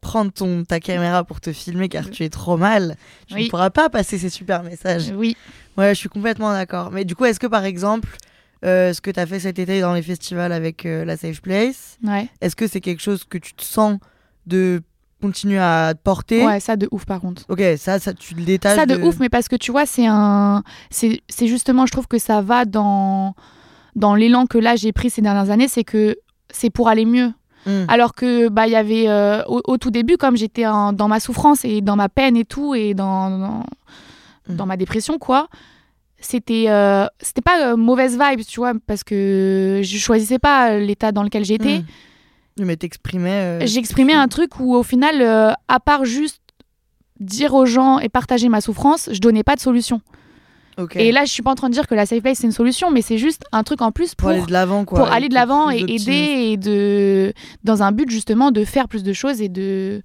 prendre ton, ta caméra pour te filmer car tu es trop mal, tu ne pourras pas passer ces super messages. Oui, Ouais, je suis complètement d'accord. Mais du coup, est-ce que par exemple, euh, ce que tu as fait cet été dans les festivals avec euh, la Safe Place, ouais. est-ce que c'est quelque chose que tu te sens de continuer à te porter? Ouais, ça de ouf, par contre. Ok, ça, ça, tu le détaches. ça de, ouf mais parce que tu vois c'est un c'est justement je trouve que ça va dans dans l'élan que là j'ai pris ces dernières années, c'est que c'est pour aller mieux. Mm. Alors que bah il y avait euh, au, au tout début, comme j'étais dans ma souffrance et dans ma peine et tout, et dans dans, Mm. dans ma dépression quoi, c'était euh, c'était pas euh, mauvaise vibe, tu vois, parce que je choisissais pas l'état dans lequel j'étais. Mm. Mais t'exprimais. J'exprimais un truc où au final, à part juste dire aux gens et partager ma souffrance, je donnais pas de solution. Et là, je suis pas en train de dire que la safe place c'est une solution, mais c'est juste un truc en plus pour, pour aller de l'avant, quoi. pour et aller de l'avant et aider et de dans un but justement de faire plus de choses et de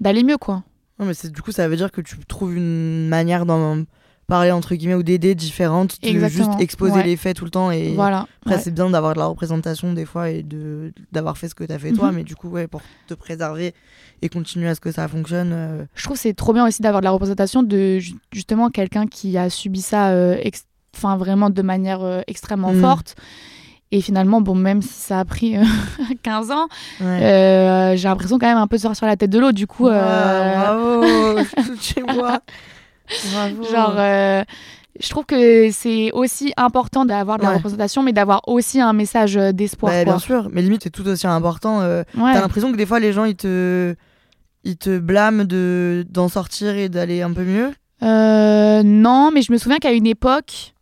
d'aller mieux quoi. Non, mais c'est- du coup, ça veut dire que tu trouves une manière d'en parler, entre guillemets, ou d'aider différente, de Exactement, juste exposer ouais. les faits tout le temps. Et Voilà. après, Ouais. c'est bien d'avoir de la représentation des fois et de d'avoir fait ce que t'as fait toi, Mhm. mais du coup, ouais, pour te préserver et continuer à ce que ça fonctionne. euh, Je trouve que c'est trop bien aussi d'avoir de la représentation de ju- justement quelqu'un qui a subi ça euh, enfin vraiment de manière euh, extrêmement Mhm. forte. Et finalement, bon, même si ça a pris euh, 15 ans, ouais. j'ai l'impression quand même un peu de sortir la tête de l'eau. Du coup, Ouah, euh, bravo, je suis chez moi. Bravo. genre, euh, je trouve que c'est aussi important d'avoir de la Ouais. représentation, mais d'avoir aussi un message euh, d'espoir. Bah, bien sûr, mais limite c'est tout aussi important. euh, Ouais. T'as l'impression que des fois les gens ils te ils te blâment de d'en sortir et d'aller un peu mieux? Euh, non, mais je me souviens qu'à une époque,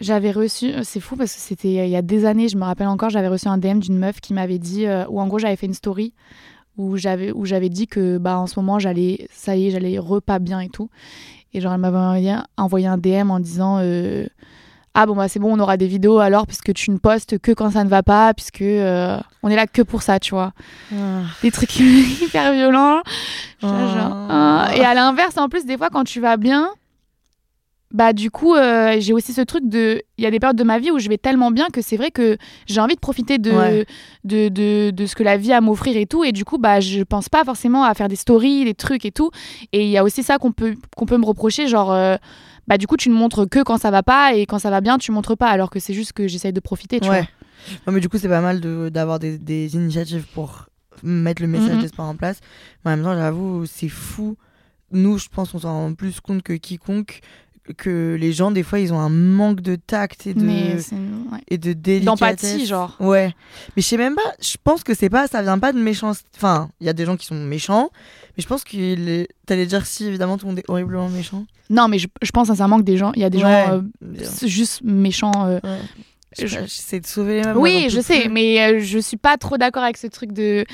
j'avais reçu, c'est fou parce que c'était il y a des années, je me rappelle encore, j'avais reçu un DM d'une meuf qui m'avait dit, où en gros j'avais fait une story où j'avais où j'avais dit que bah en ce moment j'allais, ça y est, j'allais repas bien et tout, et genre elle m'avait envoyé, un DM en disant euh, ah bon bah c'est bon on aura des vidéos alors puisque tu ne postes que quand ça ne va pas puisque euh, on est là que pour ça tu vois. Des trucs hyper violents. Genre, ah. Et à l'inverse, en plus, des fois, quand tu vas bien, bah du coup, euh, j'ai aussi ce truc de... Il y a des périodes de ma vie où je vais tellement bien que c'est vrai que j'ai envie de profiter de, Ouais. de, de, de ce que la vie a à m'offrir et tout. Et du coup, bah je pense pas forcément à faire des stories, des trucs et tout. Et il y a aussi ça qu'on peut, qu'on peut me reprocher, genre... euh, bah du coup, tu ne montres que quand ça va pas et quand ça va bien, tu montres pas. Alors que c'est juste que j'essaye de profiter, tu Ouais. vois. Non, mais du coup, c'est pas mal de- d'avoir des, des initiatives pour mettre le message Mhm. d'espoir en place. Mais en même temps, j'avoue, c'est fou. Nous, je pense qu'on s'en rend plus compte que quiconque que les gens, des fois, ils ont un manque de tact et de, ouais. et de délicatesse. D'empathie, genre. Ouais. Mais je sais même pas, je pense que c'est pas, ça vient pas de méchanceté. Enfin, il y a des gens qui sont méchants, mais je pense que t'allais dire si, évidemment, tout le monde est horriblement méchant. Non, mais je, je pense sincèrement que des gens, il y a des Ouais. gens euh, juste méchants. euh, Ouais. Je sais Je- pas, J'essaie de sauver les Oui, je sais, plus. mais euh, je suis pas trop d'accord avec ce truc de.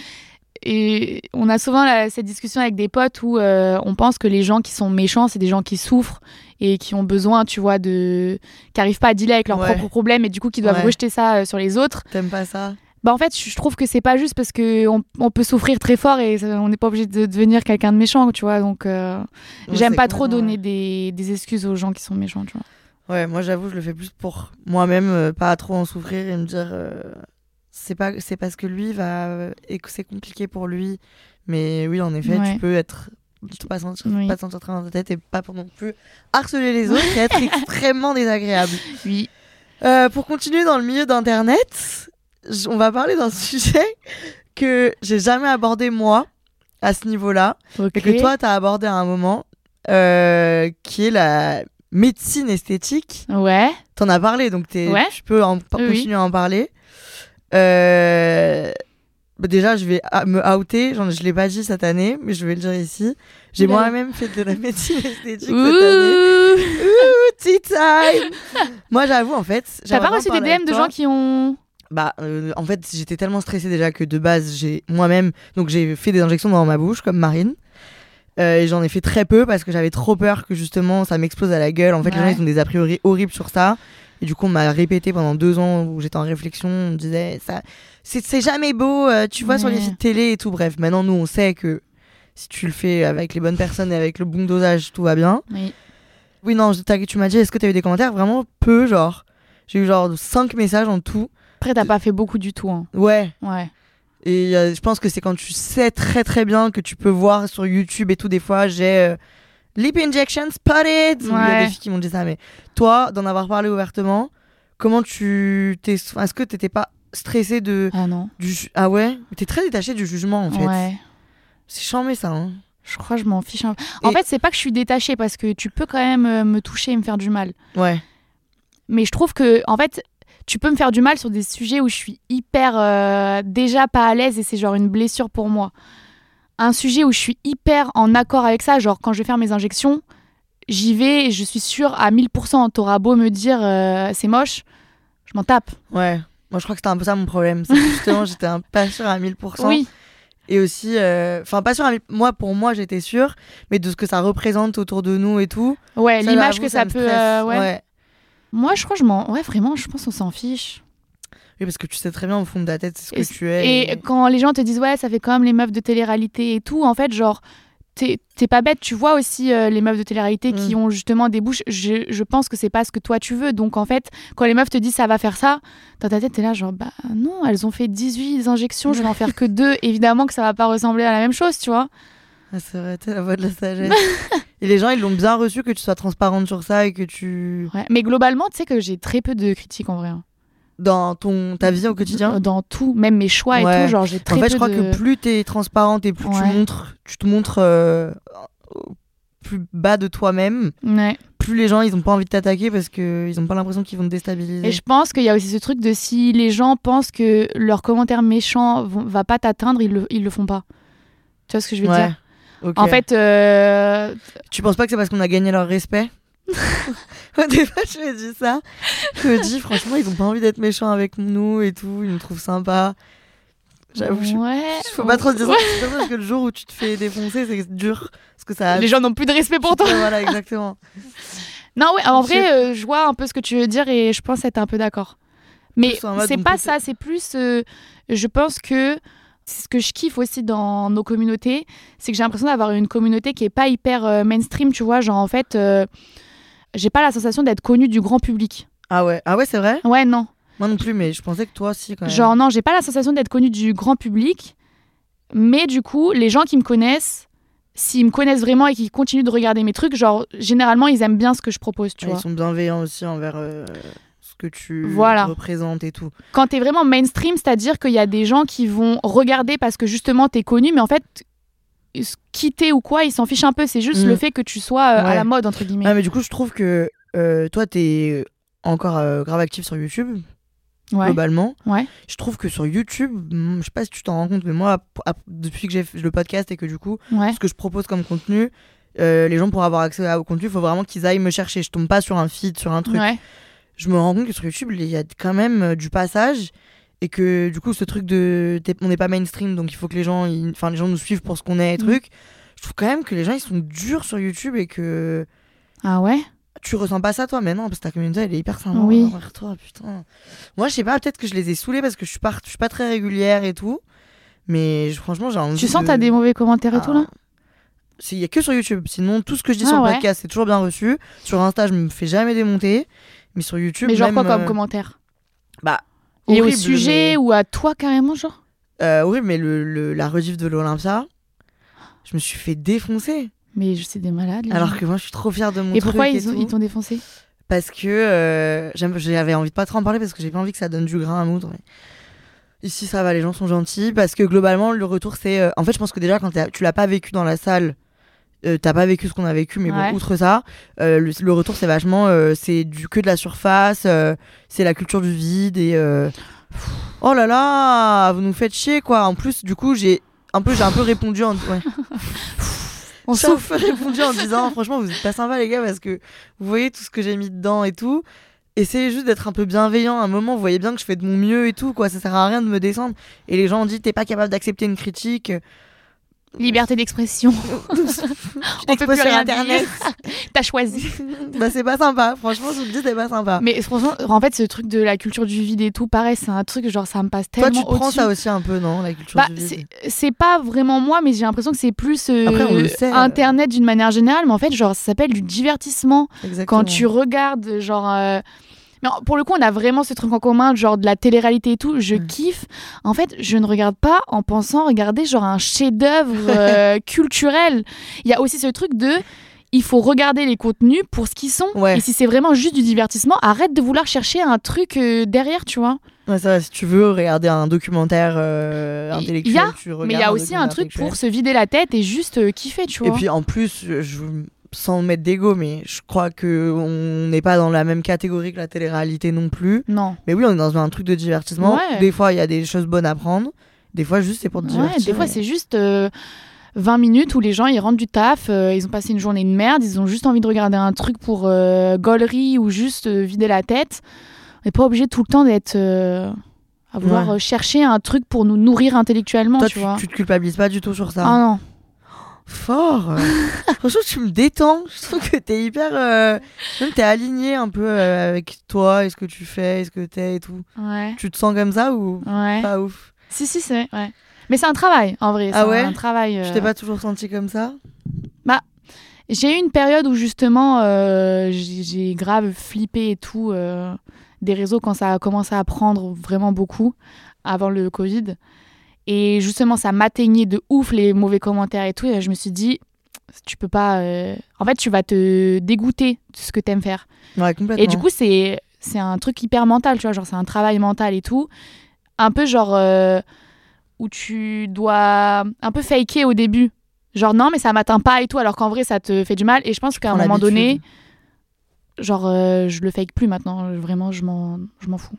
Et on a souvent la- cette discussion avec des potes où euh, on pense que les gens qui sont méchants, c'est des gens qui souffrent et qui ont besoin, tu vois, de. qui arrivent pas à dealer avec leurs Ouais. propres problèmes et du coup qui doivent Ouais. rejeter ça euh, sur les autres. T'aimes pas ça? Bah en fait, je trouve que c'est pas juste parce que on, on peut souffrir très fort et on n'est pas obligé de devenir quelqu'un de méchant, tu vois. Donc euh, Ouais, j'aime pas trop donner des, des excuses aux gens qui sont méchants, tu vois. Ouais, moi j'avoue, je le fais plus pour moi-même, pas trop en souffrir et me dire c'est pas c'est parce que lui va et que c'est compliqué pour lui. Mais oui, en effet, Ouais. tu peux être pas sentir, Oui. pas te sentir très dans ta tête et pas pour non plus harceler les autres et être extrêmement désagréable. Oui. Euh, pour continuer dans le milieu d'internet, on va parler d'un sujet que j'ai jamais abordé moi à ce niveau-là Ok. et que toi t'as abordé à un moment, euh, qui est la médecine esthétique. Ouais. T'en as parlé, donc Ouais. tu peux en, Oui, oui. continuer à en parler. Euh, bah déjà, je vais me outer. Genre, je l'ai pas dit cette année, mais je vais le dire ici. J'ai moi-même fait de la médecine esthétique cette année. Ouh. Ouh, tea time Moi, j'avoue, en fait. T'as pas reçu des DM de gens qui ont. Bah, euh, en fait, j'étais tellement stressée déjà que de base, j'ai moi-même. Donc, j'ai fait des injections dans ma bouche, comme Marine. Euh, et j'en ai fait très peu parce que j'avais trop peur que justement ça m'explose à la gueule. En fait, les gens ils ont des a priori horribles sur ça. Et du coup, on m'a répété pendant deux ans où j'étais en réflexion. On me disait, ça, c'est jamais beau, euh, tu vois, sur les sites télé et tout. Bref, maintenant, nous, on sait que si tu le fais avec les bonnes personnes et avec le bon dosage, tout va bien. Oui. Oui, non, tu m'as dit, est-ce que tu as eu des commentaires? Vraiment peu, genre. J'ai eu genre 5 messages en tout. Après, t'as pas fait beaucoup du tout. Hein. Ouais. Ouais. Et euh, je pense que c'est quand tu sais très très bien que tu peux voir sur YouTube et tout, des fois, j'ai euh, lip injection spotted. Il y a des filles qui m'ont dit ça, mais toi, d'en avoir parlé ouvertement, comment tu t'es. Est-ce que t'étais pas stressé de. Ah non. Du ah ouais? T'es très détaché du jugement en fait. Ouais. C'est chambé ça. Hein. Je crois que je m'en fiche un peu. En Et- fait, c'est pas que je suis détachée parce que tu peux quand même euh, me toucher et me faire du mal. Ouais. Mais je trouve que, en fait, tu peux me faire du mal sur des sujets où je suis hyper euh, déjà pas à l'aise et c'est genre une blessure pour moi. Un sujet où je suis hyper en accord avec ça, genre quand je vais faire mes injections, j'y vais et je suis sûre à 1000%. T'auras beau me dire euh, c'est moche, je m'en tape. Ouais. Moi, je crois que c'était un peu ça mon problème. C'est justement, j'étais un pas sûre à 1000%. Oui, Et aussi, euh, enfin, pas sûre à 1000%. Moi, pour moi, j'étais sûre, mais de ce que ça représente autour de nous et tout. ouais, l'image que ça, peut. euh, ouais. Moi, je crois que je m'en. Ouais, vraiment, je pense qu'on s'en fiche. Oui, parce que tu sais très bien au fond de ta tête ce que tu es. Et quand les gens te disent, ouais, ça fait comme les meufs de télé-réalité et tout, en fait, genre, t'es t'es pas bête. Tu vois aussi euh, les meufs de télé-réalité qui Mm. ont justement des bouches. Je, je pense que c'est pas ce que toi tu veux. Donc, en fait, quand les meufs te disent ça va faire ça, dans ta tête, t'es là, genre, bah non, elles ont fait 18 injections, je vais en faire que deux. Évidemment que ça va pas ressembler à la même chose, tu vois. Ah, c'est vrai, t'es la voix de la sagesse. et les gens, ils l'ont bien reçu que tu sois transparente sur ça et que tu. Ouais. Mais globalement, tu sais que j'ai très peu de critiques en vrai. hein. Dans ton, ta vie au quotidien? Dans tout, même mes choix et tout, genre, j'ai très En fait, peu je crois de... que plus t'es transparente et plus tu montres, tu te montres euh, plus bas de toi-même, Ouais. plus les gens ils ont pas envie de t'attaquer parce que ils ont pas l'impression qu'ils vont te déstabiliser. Et je pense qu'il y a aussi ce truc de si les gens pensent que leur commentaire méchant va pas t'atteindre, ils le, ils le font pas. Tu vois ce que je veux Ouais. dire? Ok. En fait, euh, tu penses pas que c'est parce qu'on a gagné leur respect? Des fois, je me dis ça. Je me dis, franchement, ils ont pas envie d'être méchants avec nous et tout. Ils nous trouvent sympas. J'avoue, je... ouais. faut pas trop se dire ça Ouais. ça, parce que le jour où tu te fais défoncer, c'est dur. Parce que ça. Les gens n'ont plus de respect pour toi. Ouais, Voilà, exactement. Non, ouais, en Je vrai, euh, je vois un peu ce que tu veux dire et je pense être un peu d'accord. Mais c'est pas ça, c'est plus. euh, je pense que c'est ce que je kiffe aussi dans nos communautés, c'est que j'ai l'impression d'avoir une communauté qui est pas hyper euh, mainstream, tu vois. Genre, en fait, j'ai pas la sensation d'être connue du grand public. Ah ouais, ah ouais, c'est vrai? Ouais, non. Moi non plus, mais je pensais que toi aussi quand même. Genre, non, j'ai pas la sensation d'être connue du grand public. Mais du coup, les gens qui me connaissent, s'ils me connaissent vraiment et qu'ils continuent de regarder mes trucs, genre, généralement, ils aiment bien ce que je propose, tu Ouais, vois. ils sont bienveillants aussi envers euh, ce que tu Voilà. représentes et tout. Quand t'es vraiment mainstream, c'est-à-dire qu'il y a des gens qui vont regarder parce que justement t'es connu, mais en fait, quitter ou quoi, ils s'en fichent un peu. C'est juste Mm. le fait que tu sois euh, à la mode, entre guillemets. Ah, mais du coup, je trouve que euh, toi, t'es encore euh, grave actif sur YouTube, ouais. globalement. Ouais. Je trouve que sur YouTube, mm, je sais pas si tu t'en rends compte, mais moi, depuis que j'ai fait le podcast et que du coup, ce que je propose comme contenu, euh, les gens pour avoir accès à- au contenu, il faut vraiment qu'ils aillent me chercher. Je tombe pas sur un feed, sur un truc. Je me rends compte que sur YouTube, il y a quand même du passage et que du coup, ce truc de on n'est pas mainstream, donc il faut que les gens, enfin les gens nous suivent pour ce qu'on est, et Mm. truc. Je trouve quand même que les gens ils sont durs sur YouTube et que Ah ouais? tu ressens pas ça toi. Mais non parce que ta communauté elle est hyper sympa. Oui. envers toi putain. Moi je sais pas peut-être que je les ai saoulés parce que je suis pas je suis pas très régulière et tout. Mais je- franchement j'ai envie Tu sens de... t'as des mauvais commentaires et Ah. tout là? Il y a que sur YouTube. Sinon tout ce que je dis Ah sur le podcast c'est toujours bien reçu. Sur Insta je me fais jamais démonter. Mais sur YouTube Mais genre même, quoi comme euh, commentaire? Bah Et au sujet mais- ou à toi carrément, genre? Euh, oui mais le, le- la rediff de l'Olympia je me suis fait défoncer Mais je sais des malades. alors gens. que moi je suis trop fière de mon Et pourquoi truc ils ont- tout. ils t'ont défoncé? Parce que euh, j'avais envie de pas trop en parler parce que j'ai pas envie que ça donne du grain à moudre. mais Ici ça va, les gens sont gentils parce que globalement le retour c'est, euh, en fait je pense que déjà quand tu l'as pas vécu dans la salle, euh, t'as pas vécu ce qu'on a vécu, mais Ouais. bon outre ça, euh, le, le retour c'est vachement, euh, c'est du que de la surface, c'est la culture du vide et oh là là, vous nous faites chier quoi. En plus du coup j'ai un peu j'ai un peu répondu en ouais. On répondu en disant franchement vous êtes pas sympa les gars parce que vous voyez tout ce que j'ai mis dedans et tout essayez juste d'être un peu bienveillant à un moment vous voyez bien que je fais de mon mieux et tout quoi ça sert à rien de me descendre et les gens ont dit t'es pas capable d'accepter une critique Liberté d'expression. On peut plus sur rien internet. T'as choisi. bah c'est pas sympa franchement je vous le dis c'est pas sympa Mais franchement, en fait, ce truc de la culture du vide et tout, pareil, c'est un truc, genre, ça me passe toi tellement tu prends ça aussi un peu non la culture Bah, du vide? c'est pas vraiment moi, mais j'ai l'impression que c'est plus euh, Après, on le sait, euh. Internet d'une manière générale. Mais en fait, genre, ça s'appelle du divertissement. Exactement. Quand tu regardes, genre. euh, Mais pour le coup, on a vraiment ce truc en commun, genre de la télé-réalité et tout. Je kiffe. En fait, je ne regarde pas en pensant regarder genre un chef-d'œuvre euh, culturel. Il y a aussi ce truc de. Il faut regarder les contenus pour ce qu'ils sont. Ouais. Et si c'est vraiment juste du divertissement, arrête de vouloir chercher un truc euh, derrière, tu vois. Ouais, ça, si tu veux regarder un documentaire euh, y intellectuel a, tu Mais il regardes y a aussi un truc pour se vider la tête et juste euh, kiffer, tu et vois. puis en plus je- sans mettre d'ego, mais je crois que on n'est pas dans la même catégorie que la télé-réalité non plus. Non. Mais oui, on est dans un truc de divertissement. Ouais. Des fois, il y a des choses bonnes à prendre. Des fois, juste c'est pour te Ouais, divertir. des fois, et- c'est juste euh, 20 minutes où les gens ils rentrent du taf, euh, ils ont passé une journée de merde, ils ont juste envie de regarder un truc pour euh, gaulerie ou juste euh, vider la tête. On n'est pas obligé tout le temps d'être. euh, à vouloir Ouais. chercher un truc pour nous nourrir intellectuellement, Toi, tu, tu, vois. tu te culpabilises pas du tout sur ça. Ah non. Fort. Franchement, tu me détends. Je trouve que t'es hyper. Euh... Même t'es aligné un peu euh, avec toi et ce que tu fais et ce que t'es et tout. Ouais. Tu te sens comme ça ou Ouais. pas ouf? Si, si, c'est. Ouais. Mais c'est un travail, en vrai. Ah c'est ouais? un travail. Je euh, t'ai pas toujours senti comme ça? J'ai eu une période où justement euh, j'ai grave flippé et tout euh, des réseaux quand ça a commencé à prendre vraiment beaucoup avant le Covid. Et justement, ça m'atteignait de ouf les mauvais commentaires et tout. Et je me suis dit, tu peux pas. euh, En fait, tu vas te dégoûter de ce que t'aimes faire. Ouais, complètement. Et du coup, c'est c'est un truc hyper mental, tu vois, genre c'est un travail mental et tout. Un peu genre euh, où tu dois un peu faker au début. Genre non, mais ça m'atteint pas et tout, alors qu'en vrai, ça te fait du mal. Et je pense qu'à un moment donné, genre euh, je le fake plus maintenant. Vraiment, je m'en je m'en fous.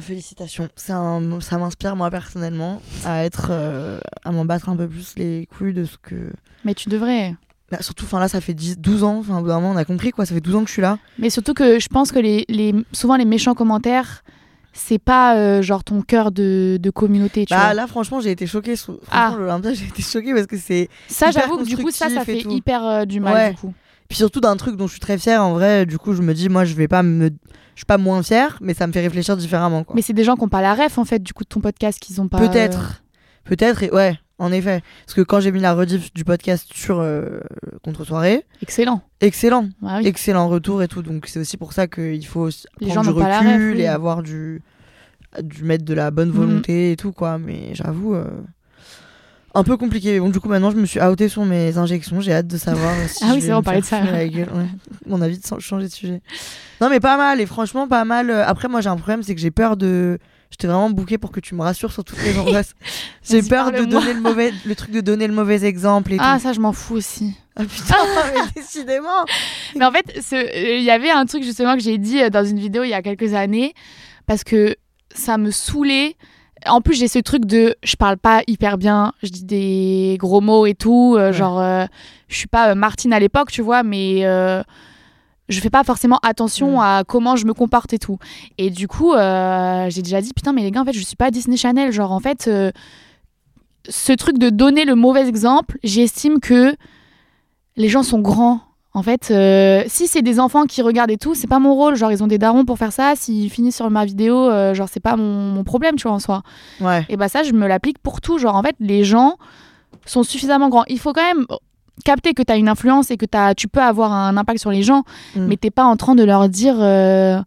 Félicitations. Ça m'inspire, moi, personnellement, à être. euh, à m'en battre un peu plus les couilles de ce que. Mais tu devrais. Bah, surtout, enfin là, ça fait 10, 12 ans. Enfin, au bout d'un moment, on a compris, quoi. Ça fait 12 ans que je suis là. Mais surtout que je pense que les, les souvent les méchants commentaires, c'est pas euh, genre ton cœur de, de communauté, tu Bah vois. là, franchement, j'ai été choquée. Ah. Franchement, l'Olympia, j'ai été choquée parce que c'est. ça, j'avoue que du coup, ça, ça fait tout. hyper euh, du mal Ouais. du coup. Puis surtout d'un truc dont je suis très fière, en vrai. Du coup, je me dis, moi, je vais pas me. Je suis pas moins fière, mais ça me fait réfléchir différemment, quoi. Mais c'est des gens qui n'ont pas la ref en fait du coup de ton podcast qu'ils ont pas. Peut-être. Peut-être, et ouais, en effet. Parce que quand j'ai mis la rediff du podcast sur euh, Contre-soirée, Excellent. excellent. Ah oui. Excellent retour et tout. Donc c'est aussi pour ça qu'il faut Les prendre gens du recul ref, oui. et avoir du, du mettre de la bonne Mhm. volonté et tout, quoi. Mais j'avoue. euh, Un peu compliqué. Bon, du coup, maintenant, je me suis outé sur mes injections. J'ai hâte de savoir si Ah je oui, c'est on parlait de ça. la gueule. Ouais. Mon avis de changer de sujet. Non, mais pas mal. Et franchement, pas mal. Euh, Après, moi, j'ai un problème, c'est que j'ai peur de. J'étais vraiment bouquée pour que tu me rassures sur toutes les angoisses. j'ai peur de donner le mauvais, le truc de donner le mauvais exemple et Ah tout. ça je m'en fous aussi. Ah putain, mais décidément. Mais en fait, euh, il y avait un truc justement que j'ai dit euh, dans une vidéo il y a quelques années parce que ça me saoulait. En plus, j'ai ce truc de je parle pas hyper bien, je dis des gros mots et tout, euh, Ouais. genre euh, je suis pas euh, Martine à l'époque, tu vois, mais je fais pas forcément attention Mm. à comment je me comporte et tout. Et du coup, j'ai déjà dit putain mais les gars en fait, je suis pas Disney Channel, genre en fait ce truc de donner le mauvais exemple, j'estime que les gens sont grands. En fait, euh, si c'est des enfants qui regardent et tout, c'est pas mon rôle. Genre, ils ont des darons pour faire ça. S'ils finissent sur ma vidéo, euh, genre, c'est pas mon, mon problème, tu vois, en soi. Ouais. Et bah, ça, je me l'applique pour tout. Genre, en fait, les gens sont suffisamment grands. Il faut quand même capter que tu as une influence et que as, tu peux avoir un impact sur les gens, Mm. mais t'es pas en train de leur dire euh,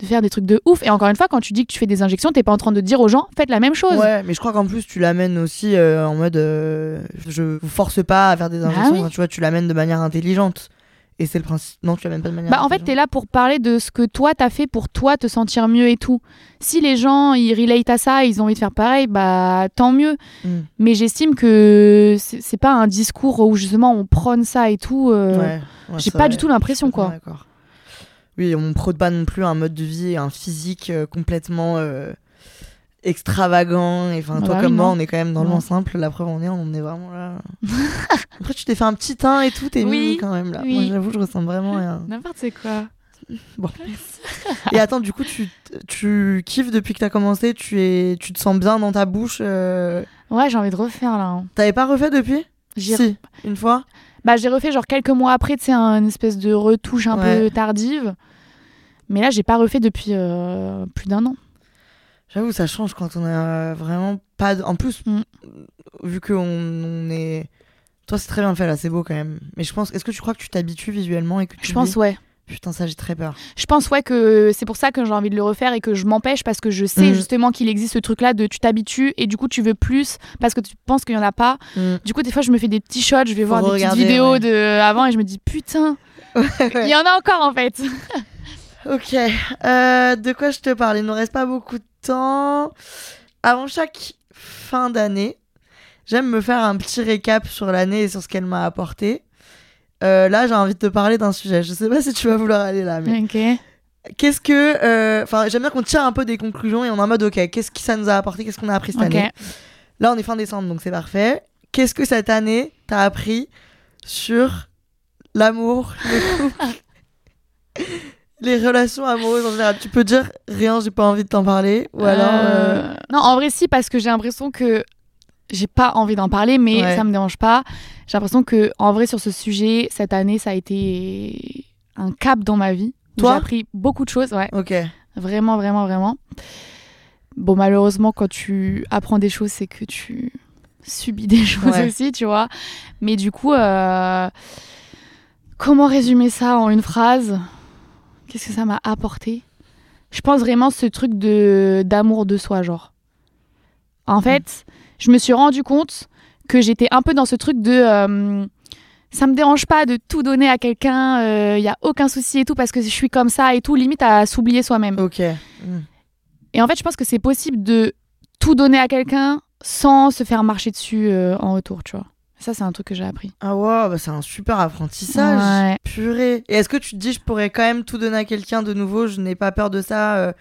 de faire des trucs de ouf. Et encore une fois, quand tu dis que tu fais des injections, t'es pas en train de dire aux gens, faites la même chose. Ouais, mais je crois qu'en plus tu l'amènes aussi euh, en mode euh, je vous force pas à faire des injections, Ah oui. Enfin, tu vois, tu l'amènes de manière intelligente. Et c'est le principe. Non, tu l'amènes pas de manière Bah en fait, t'es là pour parler de ce que toi t'as fait pour toi te sentir mieux et tout. Si les gens ils relate à ça, ils ont envie de faire pareil, bah tant mieux. Mm. Mais j'estime que c'est pas un discours où justement on prône ça et tout. euh, Ouais, ouais, J'ai pas vrai. du tout l'impression quoi. Oui, on prône pas non plus un mode de vie et un physique euh, complètement euh, extravagant. Et enfin, Ah toi bah comme oui, moi, non. on est quand même dans le Non. moins simple. La preuve, on est, on est vraiment là. Après, tu t'es fait un petit teint et tout, t'es Oui, mimi quand même là. oui. Moi, j'avoue, je ressemble vraiment un. N'importe quoi. Bon. et attends, du coup, tu, tu kiffes depuis que t'as commencé tu, es, tu te sens bien dans ta bouche euh, Ouais, j'ai envie de refaire là. hein. T'avais pas refait depuis? J'ai Si, une fois? Bah, j'ai refait genre quelques mois après, tu sais, un- une espèce de retouche un Ouais. peu tardive. Mais là, j'ai pas refait depuis euh, plus d'un an. J'avoue, ça change quand on a vraiment pas. de- En plus, Mm. vu qu'on on est. Toi, c'est très bien fait là, c'est beau quand même. Mais je pense. Est-ce que tu crois que tu t'habitues visuellement et que tu. Je pense ouais. Putain, ça, j'ai très peur. Je pense ouais que c'est pour ça que j'ai envie de le refaire et que je m'empêche parce que je sais Mm. justement qu'il existe ce truc là de tu t'habitues et du coup tu veux plus parce que tu penses qu'il y en a pas. Du coup des fois je me fais des petits shots, je vais Faut voir des petites vidéos ouais. de avant et je me dis putain, il y en a encore en fait. Ok. Euh, de quoi je te parle? Il nous reste pas beaucoup de temps. Avant chaque fin d'année, j'aime me faire un petit récap sur l'année et sur ce qu'elle m'a apporté. euh, là, j'ai envie de te parler d'un sujet. Je sais pas si tu vas vouloir aller là, mais Ok. qu'est-ce que. euh, Enfin, j'aime bien qu'on tire un peu des conclusions et on est en mode, ok, qu'est-ce que ça nous a apporté? Qu'est-ce qu'on a appris cette année? Là, on est fin décembre, donc c'est parfait. Qu'est-ce que cette année t'as appris sur l'amour, le couple, les relations amoureuses en général Tu peux dire rien, j'ai pas envie de t'en parler, ou alors. euh, Euh, Non, en vrai, si, parce que j'ai l'impression que j'ai pas envie d'en parler, mais Ouais. ça me dérange pas. J'ai l'impression que, en vrai, sur ce sujet, cette année, ça a été un cap dans ma vie. Toi J'ai appris beaucoup de choses, ouais. Ok. Vraiment, vraiment, vraiment. Bon, malheureusement, quand tu apprends des choses, c'est que tu subis des choses Ouais. aussi, tu vois. Mais du coup, euh, comment résumer ça en une phrase? Qu'est-ce que ça m'a apporté? Je pense vraiment ce truc de d'amour de soi, genre. En fait, je me suis rendu compte que j'étais un peu dans ce truc de euh, ça me dérange pas de tout donner à quelqu'un, il y a aucun souci et tout parce que je suis comme ça et tout, limite à s'oublier soi-même. Ok. Mm. Et en fait, je pense que c'est possible de tout donner à quelqu'un sans se faire marcher dessus euh, en retour, tu vois. Ça, c'est un truc que j'ai appris. Ah ouais, bah c'est un super apprentissage. Ouais. Purée. Et est-ce que tu te dis, je pourrais quand même tout donner à quelqu'un de nouveau Je n'ai pas peur de ça. euh,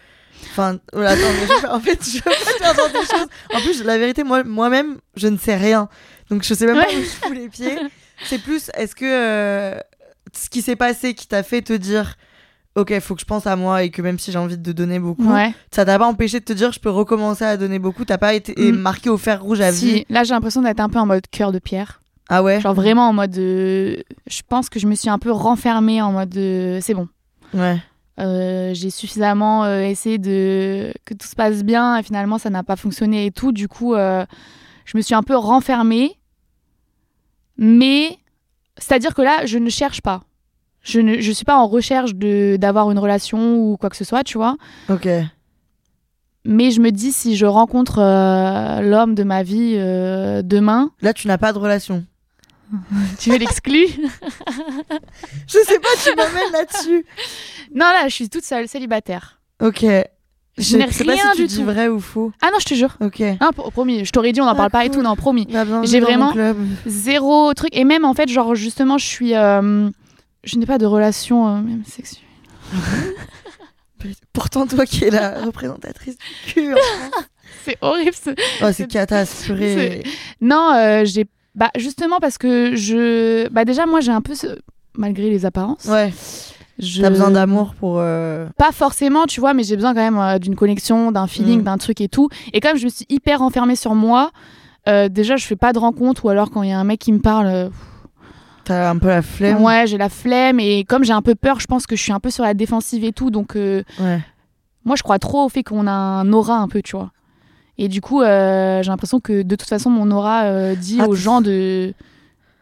Enfin, oh là, attends, je en fait, je veux pas des choses. En plus, la vérité, moi, moi-même, je ne sais rien. Donc, je sais même pas où je fous les pieds. C'est plus, est-ce que euh, ce qui s'est passé qui t'a fait te dire, ok, faut que je pense à moi et que même si j'ai envie de donner beaucoup, Ouais. ça t'a pas empêché de te dire, je peux recommencer à donner beaucoup. T'as pas été Mm. marqué au fer rouge à vie. Là, j'ai l'impression d'être un peu en mode cœur de pierre. Ah ouais? Genre vraiment en mode. euh, je pense que je me suis un peu renfermée en mode. euh, c'est bon. Ouais. Euh, j'ai suffisamment euh, essayé de que tout se passe bien et finalement ça n'a pas fonctionné et tout. Du coup, euh, je me suis un peu renfermée. Mais c'est-à-dire que là, je ne cherche pas. Je ne je suis pas en recherche de d'avoir une relation ou quoi que ce soit, tu vois. Ok. Mais je me dis si je rencontre euh, l'homme de ma vie euh, demain, Là, tu n'as pas de relation. tu veux l'exclure Je sais pas, tu m'emmènes là-dessus. Non, là, je suis toute seule, célibataire. Ok. Je n'ai sais pas rien si tu du dis tout. vrai ou faux. Ah non, je te jure. Ok. Non, pro- promis, je t'aurais dit, on n'en Ah, parle pas et tout, non, promis. Bah, J'ai vraiment-. Zéro truc. Et même, en fait, genre, justement, je suis. euh, je n'ai pas de relation euh, même sexuelle. Pourtant, toi qui es la représentatrice du cul. C'est horrible. Oh, c'est catastrophique. Non, euh, j'ai. Bah, justement, parce que je. Bah, déjà, moi, j'ai un peu. ce- Malgré les apparences. Ouais. je- T'as besoin d'amour pour. euh, Pas forcément, tu vois, mais j'ai besoin quand même euh, d'une connexion, d'un feeling, Mm. d'un truc et tout. Et comme je me suis hyper enfermée sur moi, déjà, je fais pas de rencontres ou alors quand il y a un mec qui me parle. T'as un peu la flemme. Ouais, j'ai la flemme et comme j'ai un peu peur, je pense que je suis un peu sur la défensive et tout. Donc, euh, Ouais. moi, je crois trop au fait qu'on a un aura un peu, tu vois. Et du coup, euh, j'ai l'impression que de toute façon, mon aura euh, dit Ah, aux gens de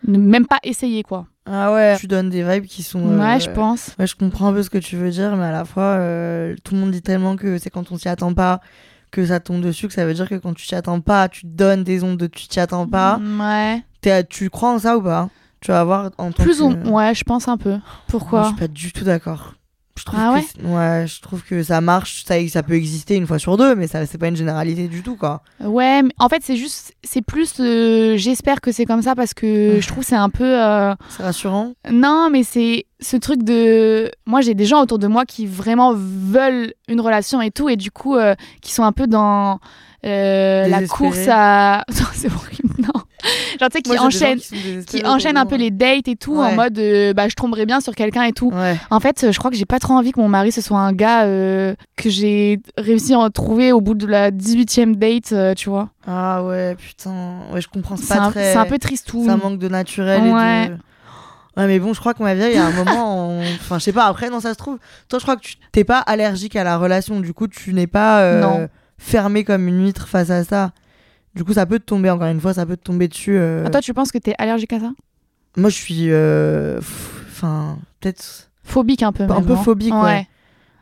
ne même pas essayer, quoi. Ah ouais. Tu donnes des vibes qui sont. euh, Ouais, je pense. Ouais, je comprends un peu ce que tu veux dire, mais à la fois, euh, tout le monde dit tellement que c'est quand on s'y attend pas que ça tombe dessus, que ça veut dire que quand tu t'y attends pas, tu te donnes des ondes de tu t'y attends pas. Ouais. T'es- tu crois en ça ou pas? Tu vas voir en tant Plus que... Ouais, je pense un peu. Moi, Pourquoi je suis pas du tout d'accord. Je trouve Ah que ouais? je trouve que ça marche, ça, ça peut exister une fois sur deux, mais ça c'est pas une généralité du tout quoi. Ouais, mais en fait, c'est juste, c'est plus, euh, j'espère que c'est comme ça parce que je trouve que c'est un peu. euh, C'est rassurant. Non, mais c'est ce truc de. Moi, j'ai des gens autour de moi qui vraiment veulent une relation et tout, et du coup, euh, qui sont un peu dans la course à. Non, c'est horrible, non. Genre, tu sais, qui Moi, enchaînent. qui autour un peu les dates et tout Ouais. en mode euh, bah je tomberai bien sur quelqu'un et tout. Ouais. En fait, euh, je crois que j'ai pas trop envie que mon mari ce soit un gars euh, que j'ai réussi à retrouver au bout de la 18e date, euh, tu vois. Ah ouais, putain. Ouais, je comprends. C'est C'est pas un, très. c'est un peu triste tout. Ça manque de naturel Ouais. et de. Ouais, mais bon, je crois que ma vieille, il y a un moment, on- enfin, je sais pas, après, non, ça se trouve. Toi, je crois que tu t'es pas allergique à la relation, du coup, tu n'es pas euh, fermé comme une huître face à ça. Du coup, ça peut te tomber, encore une fois, ça peut te tomber dessus. euh. Ah, toi, tu penses que t'es allergique à ça? Moi, je suis. euh, Enfin, peut-être. Phobique un peu. Un même, peu phobique, ouais.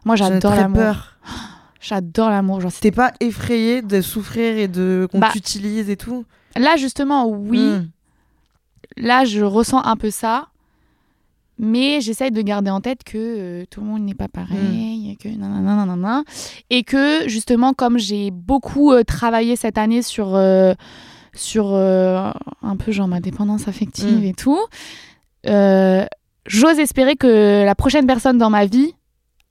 Moi, j'adore très l'amour. peur. J'adore l'amour. T'es pas effrayé de souffrir et de qu'on Bah, t'utilise et tout? Là, justement, oui. Hmm. Là, je ressens un peu ça. Mais j'essaye de garder en tête que euh, tout le monde n'est pas pareil, et que nanana, nanana. Et que justement, comme j'ai beaucoup euh, travaillé cette année sur, euh, sur un peu genre ma dépendance affective Mm. et tout, j'ose espérer que la prochaine personne dans ma vie,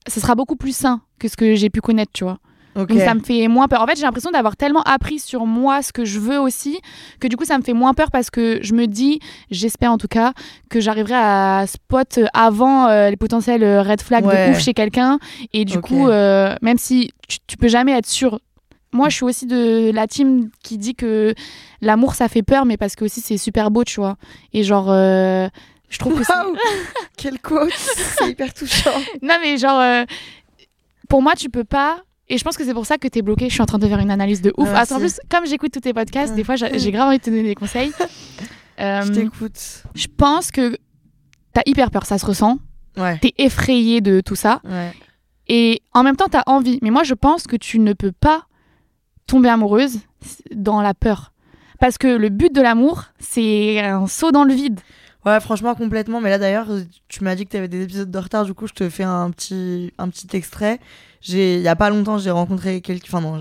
ce sera beaucoup plus sain que ce que j'ai pu connaître, tu vois. Ok. Donc ça me fait moins peur. En fait, j'ai l'impression d'avoir tellement appris sur moi ce que je veux aussi, que du coup, ça me fait moins peur parce que je me dis, j'espère en tout cas, que j'arriverai à spot avant euh, les potentiels euh, red flags Ouais. de ouf chez quelqu'un. Et du coup, euh, même si tu, tu peux jamais être sûr. Moi, je suis aussi de la team qui dit que l'amour, ça fait peur, mais parce que aussi c'est super beau, tu vois. Et genre, euh, je trouve que c'est- Quel quote C'est hyper touchant. non, mais genre, euh, pour moi, tu peux pas. Et je pense que c'est pour ça que t'es bloqué. Je suis en train de faire une analyse de ouf. Ah, en plus, comme j'écoute tous tes podcasts, des fois, j'ai grave envie de te donner des conseils. Euh, Je t'écoute. je pense que t'as hyper peur, ça se ressent. Ouais. T'es effrayé de tout ça. Ouais. Et en même temps, t'as envie. Mais moi, je pense que tu ne peux pas tomber amoureuse dans la peur. Parce que le but de l'amour, c'est un saut dans le vide. Ouais, franchement, complètement. Mais là, d'ailleurs, tu m'as dit que tu avais des épisodes de retard. Du coup, je te fais un petit, un petit extrait. J'ai, il y a pas longtemps, j'ai rencontré quelqu'un. Enfin, non,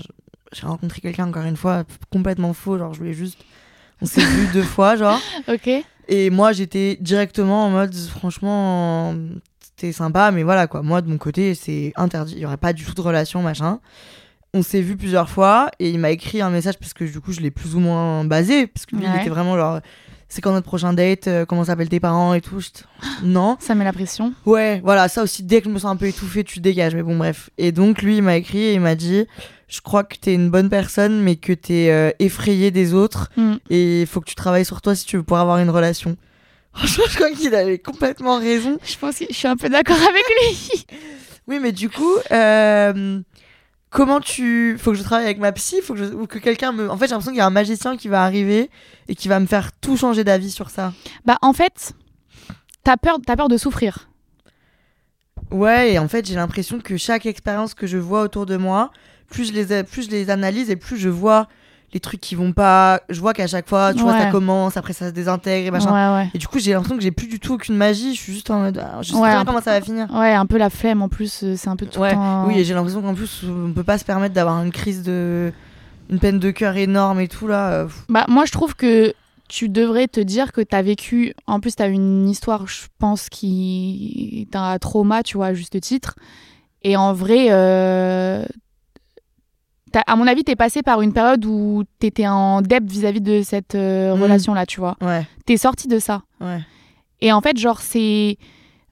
j'ai rencontré quelqu'un, encore une fois, complètement faux. Genre, je voulais juste. On s'est vu deux fois, genre. Ok Et moi, j'étais directement en mode, franchement, c'était sympa, mais voilà, quoi. Moi, de mon côté, c'est interdit. Il y aurait pas du tout de relation, machin. On s'est vu plusieurs fois et il m'a écrit un message parce que du coup, je l'ai plus ou moins basé. Parce que lui, il était vraiment genre, c'est quand notre prochain date, euh, comment s'appellent tes parents et tout. Non. Ça met la pression. Ouais, voilà, ça aussi, dès que je me sens un peu étouffée, tu dégages. Mais bon, bref. Et donc, lui, il m'a écrit et il m'a dit Je crois que t'es une bonne personne, mais que t'es euh, effrayée des autres. Mm. Et il faut que tu travailles sur toi si tu veux pouvoir avoir une relation. Franchement, je crois qu'il avait complètement raison. Je pense que je suis un peu d'accord avec lui. Oui, mais du coup, euh, comment tu. Faut que je travaille avec ma psy faut que je... ou que quelqu'un me. En fait, j'ai l'impression qu'il y a un magicien qui va arriver et qui va me faire tout changer d'avis sur ça. Bah, en fait, t'as peur, t'as peur de souffrir. Ouais, et en fait, j'ai l'impression que chaque expérience que je vois autour de moi, plus je les, plus je les analyse et plus je vois les trucs qui vont pas. Je vois qu'à chaque fois, tu vois, ça commence, après ça se désintègre et machin. Ouais, ouais. Et du coup, j'ai l'impression que j'ai plus du tout aucune magie. Je suis juste en mode. ah, je sais Ouais, pas comment ça va finir. Ouais, un peu la flemme en plus, euh, c'est un peu tout le temps. oui, et j'ai l'impression qu'en plus, on peut pas se permettre d'avoir une crise de. une peine de cœur énorme et tout là. euh. Bah, moi, je trouve que tu devrais te dire que t'as vécu. En plus, t'as une histoire, je pense, qui est un trauma, tu vois, à juste titre. Et en vrai, euh, à mon avis, t'es passé par une période où t'étais en dep vis-à-vis de cette euh, Mhm. relation-là, tu vois. Ouais, T'es sorti de ça. ouais. Et en fait, genre, c'est.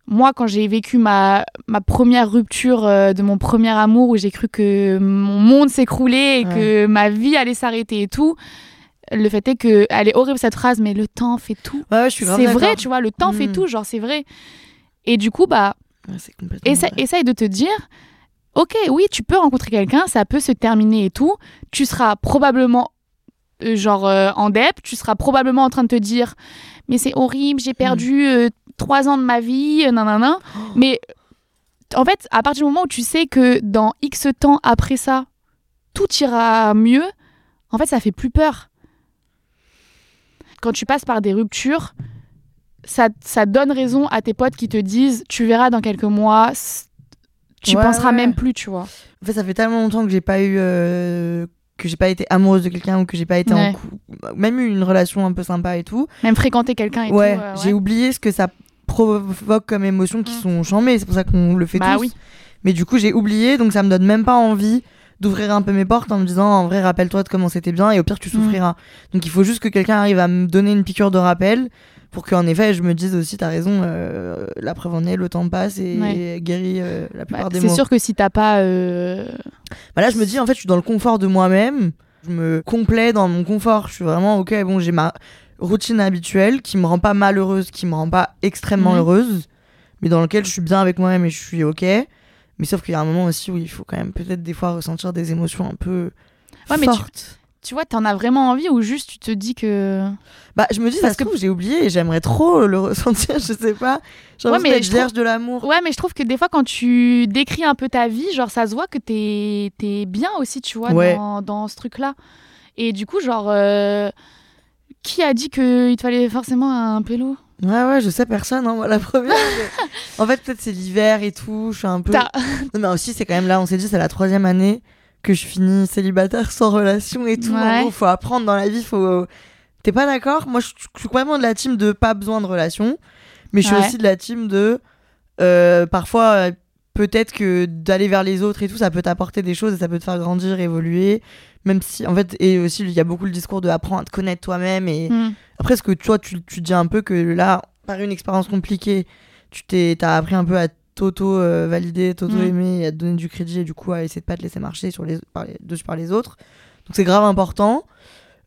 Moi, quand j'ai vécu ma, ma première rupture euh, de mon premier amour, où j'ai cru que mon monde s'écroulait et Ouais. que ma vie allait s'arrêter et tout, le fait est que. Elle est horrible cette phrase, mais le temps fait tout. Ouais, je suis C'est vrai, tu vois, le temps fait Mm. tout, genre, c'est vrai. Et du coup, bah, Ouais, complètement. vrai. essaye de te dire. Ok, oui, tu peux rencontrer quelqu'un, ça peut se terminer et tout. Tu seras probablement euh, genre euh, en dep, tu seras probablement en train de te dire mais c'est horrible, j'ai perdu euh, trois ans de ma vie, euh, nan, nan, nan. Mais en fait, à partir du moment où tu sais que dans X temps après ça, tout ira mieux, en fait, ça fait plus peur. Quand tu passes par des ruptures, ça, ça donne raison à tes potes qui te disent tu verras dans quelques mois, tu Ouais, penseras ouais. même plus, tu vois. En fait, ça fait tellement longtemps que j'ai pas eu. euh, que j'ai pas été amoureuse de quelqu'un ou que j'ai pas été Ouais. en. Même eu une relation un peu sympa et tout. Même fréquenter quelqu'un et ouais, tout. euh, j'ai oublié ce que ça provoque comme émotions qui Mm. sont chambées. C'est pour ça qu'on le fait Bah tous. oui. Mais du coup, j'ai oublié, donc ça me donne même pas envie d'ouvrir un peu mes portes en me disant en vrai rappelle-toi de comment c'était bien et au pire tu Mm. souffriras. Donc il faut juste que quelqu'un arrive à me donner une piqûre de rappel pour qu'en effet je me dise aussi t'as raison euh, la preuve en est le temps passe et Ouais. guérit euh, la Bah, plupart des c'est maux. sûr que si t'as pas. euh, Bah là je me dis en fait je suis dans le confort de moi-même, je me complais dans mon confort, je suis vraiment OK bon j'ai ma routine habituelle qui me rend pas malheureuse, qui me rend pas extrêmement Mhm. heureuse mais dans lequel je suis bien avec moi-même et je suis OK. Mais sauf qu'il y a un moment aussi où il faut quand même peut-être des fois ressentir des émotions un peu Ouais, mais tu- fortes. Tu vois, t'en as vraiment envie ou juste tu te dis que. Bah, je me dis, Parce ça se trouve, j'ai oublié et j'aimerais trop le ressentir, je sais pas. Ouais, mais d'être je trouve- vierge de l'amour. Ouais, mais je trouve que des fois, quand tu décris un peu ta vie, genre, ça se voit que t'es es bien aussi, tu vois, Ouais. dans, dans ce truc-là. Et du coup, genre, euh, qui a dit qu'il te fallait forcément un pélo? Ouais, ouais, je sais personne, hein, moi, la première. en fait, peut-être c'est l'hiver et tout, je suis un peu. Non, mais aussi, c'est quand même là, on s'est dit, c'est la troisième année que je finis célibataire sans relation et tout. En Ouais. gros, faut apprendre dans la vie, faut. T'es pas d'accord? Moi, je suis complètement de la team de pas besoin de relation. Mais je suis Ouais. aussi de la team de. euh, parfois, peut-être que d'aller vers les autres et tout, ça peut t'apporter des choses et ça peut te faire grandir, évoluer. Même si, en fait, et aussi, il y a beaucoup le discours de apprendre à te connaître toi-même. Et Mm. après, ce que toi, tu, tu dis un peu que là, par une expérience compliquée, tu t'es, t'as appris un peu à t'auto-valider, t'auto-aimer, et à te donner du crédit et du coup à essayer de pas te laisser marcher sur les, par les, dessus par les autres. Donc c'est grave important.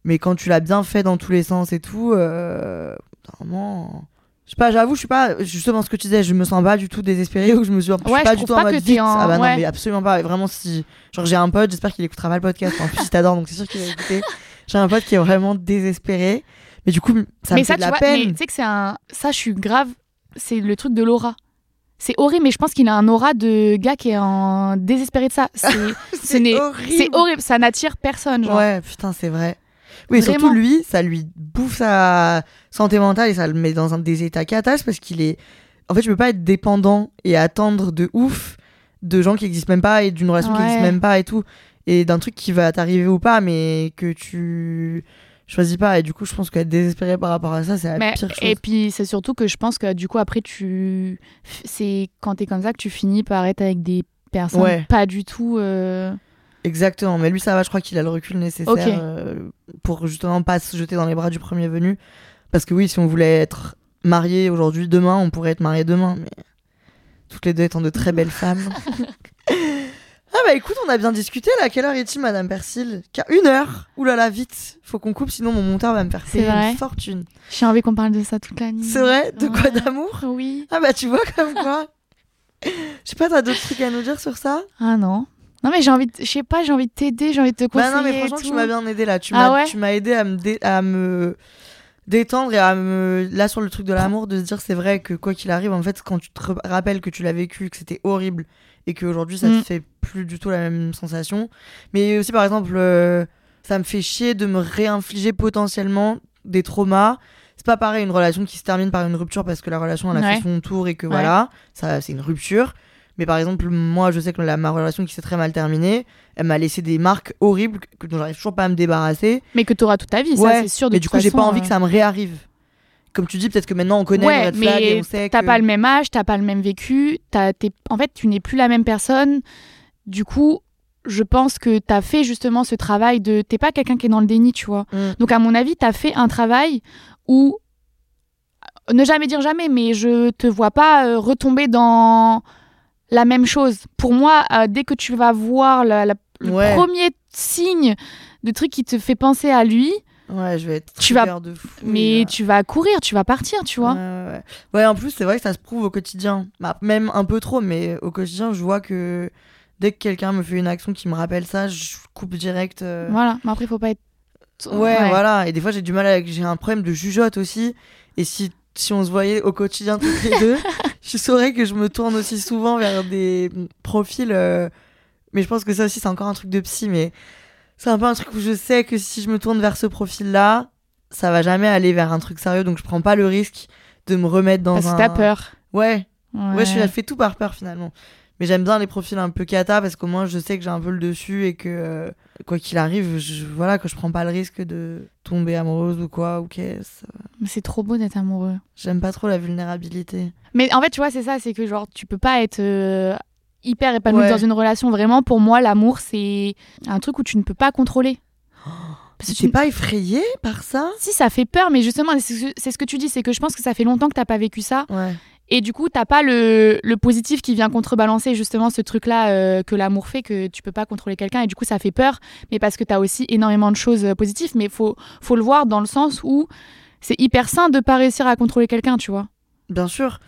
Mais quand tu l'as bien fait dans tous les sens et tout, euh, vraiment. Je sais pas, j'avoue, je suis pas. Justement, ce que tu disais, je me sens pas du tout désespérée ou je me suis, je suis Ouais, pas je du tout en pas mode que t'es vite. en- Ah bah non, ouais. mais absolument pas. Et Vraiment, si. Genre, j'ai un pote, j'espère qu'il écoutera pas le podcast. En plus, il t'adore, donc c'est sûr qu'il va écouter. J'ai un pote qui est vraiment désespéré. Mais du coup, ça mais me ça, fait de la vois, mais peine. tu sais que c'est un. Ça, je suis grave. C'est le truc de l'aura. C'est horrible, mais je pense qu'il a un aura de gars qui est en désespéré de ça. C'est horrible. c'est horrible, ça n'attire personne. Genre. Ouais, putain, c'est vrai. Oui, surtout lui, ça lui bouffe sa santé mentale et ça le met dans un des états catas parce qu'il est. En fait, je peux pas être dépendant et attendre de ouf de gens qui existent même pas et d'une relation qui existe même pas et tout. Et d'un truc qui va t'arriver ou pas, mais que tu choisis pas. Et du coup, je pense qu'être désespéré par rapport à ça, c'est la Mais- pire chose. et puis c'est surtout que je pense que du coup après tu c'est quand t'es comme ça que tu finis par être avec des personnes Ouais. pas du tout euh, Exactement, mais lui ça va, je crois qu'il a le recul nécessaire euh, pour justement pas se jeter dans les bras du premier venu. Parce que oui, si on voulait être mariés aujourd'hui, demain, on pourrait être mariés demain, mais toutes les deux étant de très belles femmes. ah bah écoute, on a bien discuté là, quelle heure est-il Madame Persil? Une heure Ouh là là, vite, faut qu'on coupe sinon mon monteur va me faire payer vrai une fortune. j'ai envie qu'on parle de ça toute la nuit. C'est vrai? De quoi Ouais. d'amour? Oui. Ah bah tu vois comme quoi Je sais pas, t'as d'autres trucs à nous dire sur ça? Ah non. Non mais j'ai envie de... je sais pas, j'ai envie de t'aider, j'ai envie de te conseiller. Bah non, mais franchement, tu m'as bien aidé là. Tu Ah m'as ouais tu m'as aidé à me, dé- à me détendre et à me. Là, sur le truc de l'amour, de se dire c'est vrai que quoi qu'il arrive, en fait, quand tu te rappelles que tu l'as vécu, que c'était horrible et qu'aujourd'hui ça Mm. te fait plus du tout la même sensation. Mais aussi, par exemple, euh, ça me fait chier de me réinfliger potentiellement des traumas. C'est pas pareil une relation qui se termine par une rupture parce que la relation elle a Ouais. fait son tour et que Ouais. voilà, ça c'est une rupture. Mais par exemple, moi je sais que la, ma relation qui s'est très mal terminée, elle m'a laissé des marques horribles que, dont j'arrive toujours pas à me débarrasser. Mais que t'auras toute ta vie, Ouais, ça c'est sûr de Mais du coup, j'ai pas envie euh, que ça me réarrive. Comme tu dis, peut-être que maintenant on connaît Ouais, le red flag et mais on sait T'as que... pas le même âge, t'as pas le même vécu, t'es- en fait tu n'es plus la même personne. Du coup, je pense que t'as fait justement ce travail de... T'es pas quelqu'un qui est dans le déni, tu vois. Mm. Donc à mon avis, t'as fait un travail où... Ne jamais dire jamais, mais je te vois pas euh, retomber dans la même chose. Pour moi, euh, dès que tu vas voir la- la- le Ouais. premier signe de truc qui te fait penser à lui, Ouais, je vais être Tu vas- de fou. mais là. tu vas courir, tu vas partir, tu vois. Ouais, ouais, ouais. Ouais, en plus, c'est vrai que ça se prouve au quotidien. Bah, même un peu trop, mais au quotidien, je vois que dès que quelqu'un me fait une action qui me rappelle ça, je coupe direct. euh. Voilà, mais après, il faut pas être. Ouais, voilà. Et des fois, j'ai du mal avec. J'ai un problème de jugeote aussi. Et si, si on se voyait au quotidien toutes les deux, je saurais que je me tourne aussi souvent vers des profils. euh, Mais je pense que ça aussi, c'est encore un truc de psy. Mais c'est un peu un truc où je sais que si je me tourne vers ce profil-là, ça va jamais aller vers un truc sérieux. Donc, je prends pas le risque de me remettre dans Parce un. que t'as peur. Ouais, Ouais, ouais, je fait tout par peur finalement. Mais j'aime bien les profils un peu cata parce qu'au moins je sais que j'ai un peu le dessus et que euh, quoi qu'il arrive, je, voilà, que je prends pas le risque de tomber amoureuse ou quoi ou qu'est-ce. Mais c'est trop beau d'être amoureux. J'aime pas trop la vulnérabilité. Mais en fait, tu vois, c'est ça, c'est que genre, tu peux pas être euh, hyper épanoui Ouais. dans une relation. Vraiment, pour moi, l'amour, c'est un truc où tu ne peux pas contrôler. Parce que Tu tu- pas effrayé par ça? Si, ça fait peur, mais justement, c'est ce c'est ce que tu dis, c'est que je pense que ça fait longtemps que t'as pas vécu ça. Ouais. Et du coup, t'as pas le, positif qui vient contrebalancer justement ce truc-là euh, que l'amour fait, que tu peux pas contrôler quelqu'un. Et du coup, ça fait peur, mais parce que t'as aussi énormément de choses euh, positives. Mais faut, faut le voir dans le sens où c'est hyper sain de pas réussir à contrôler quelqu'un, tu vois. Bien sûr.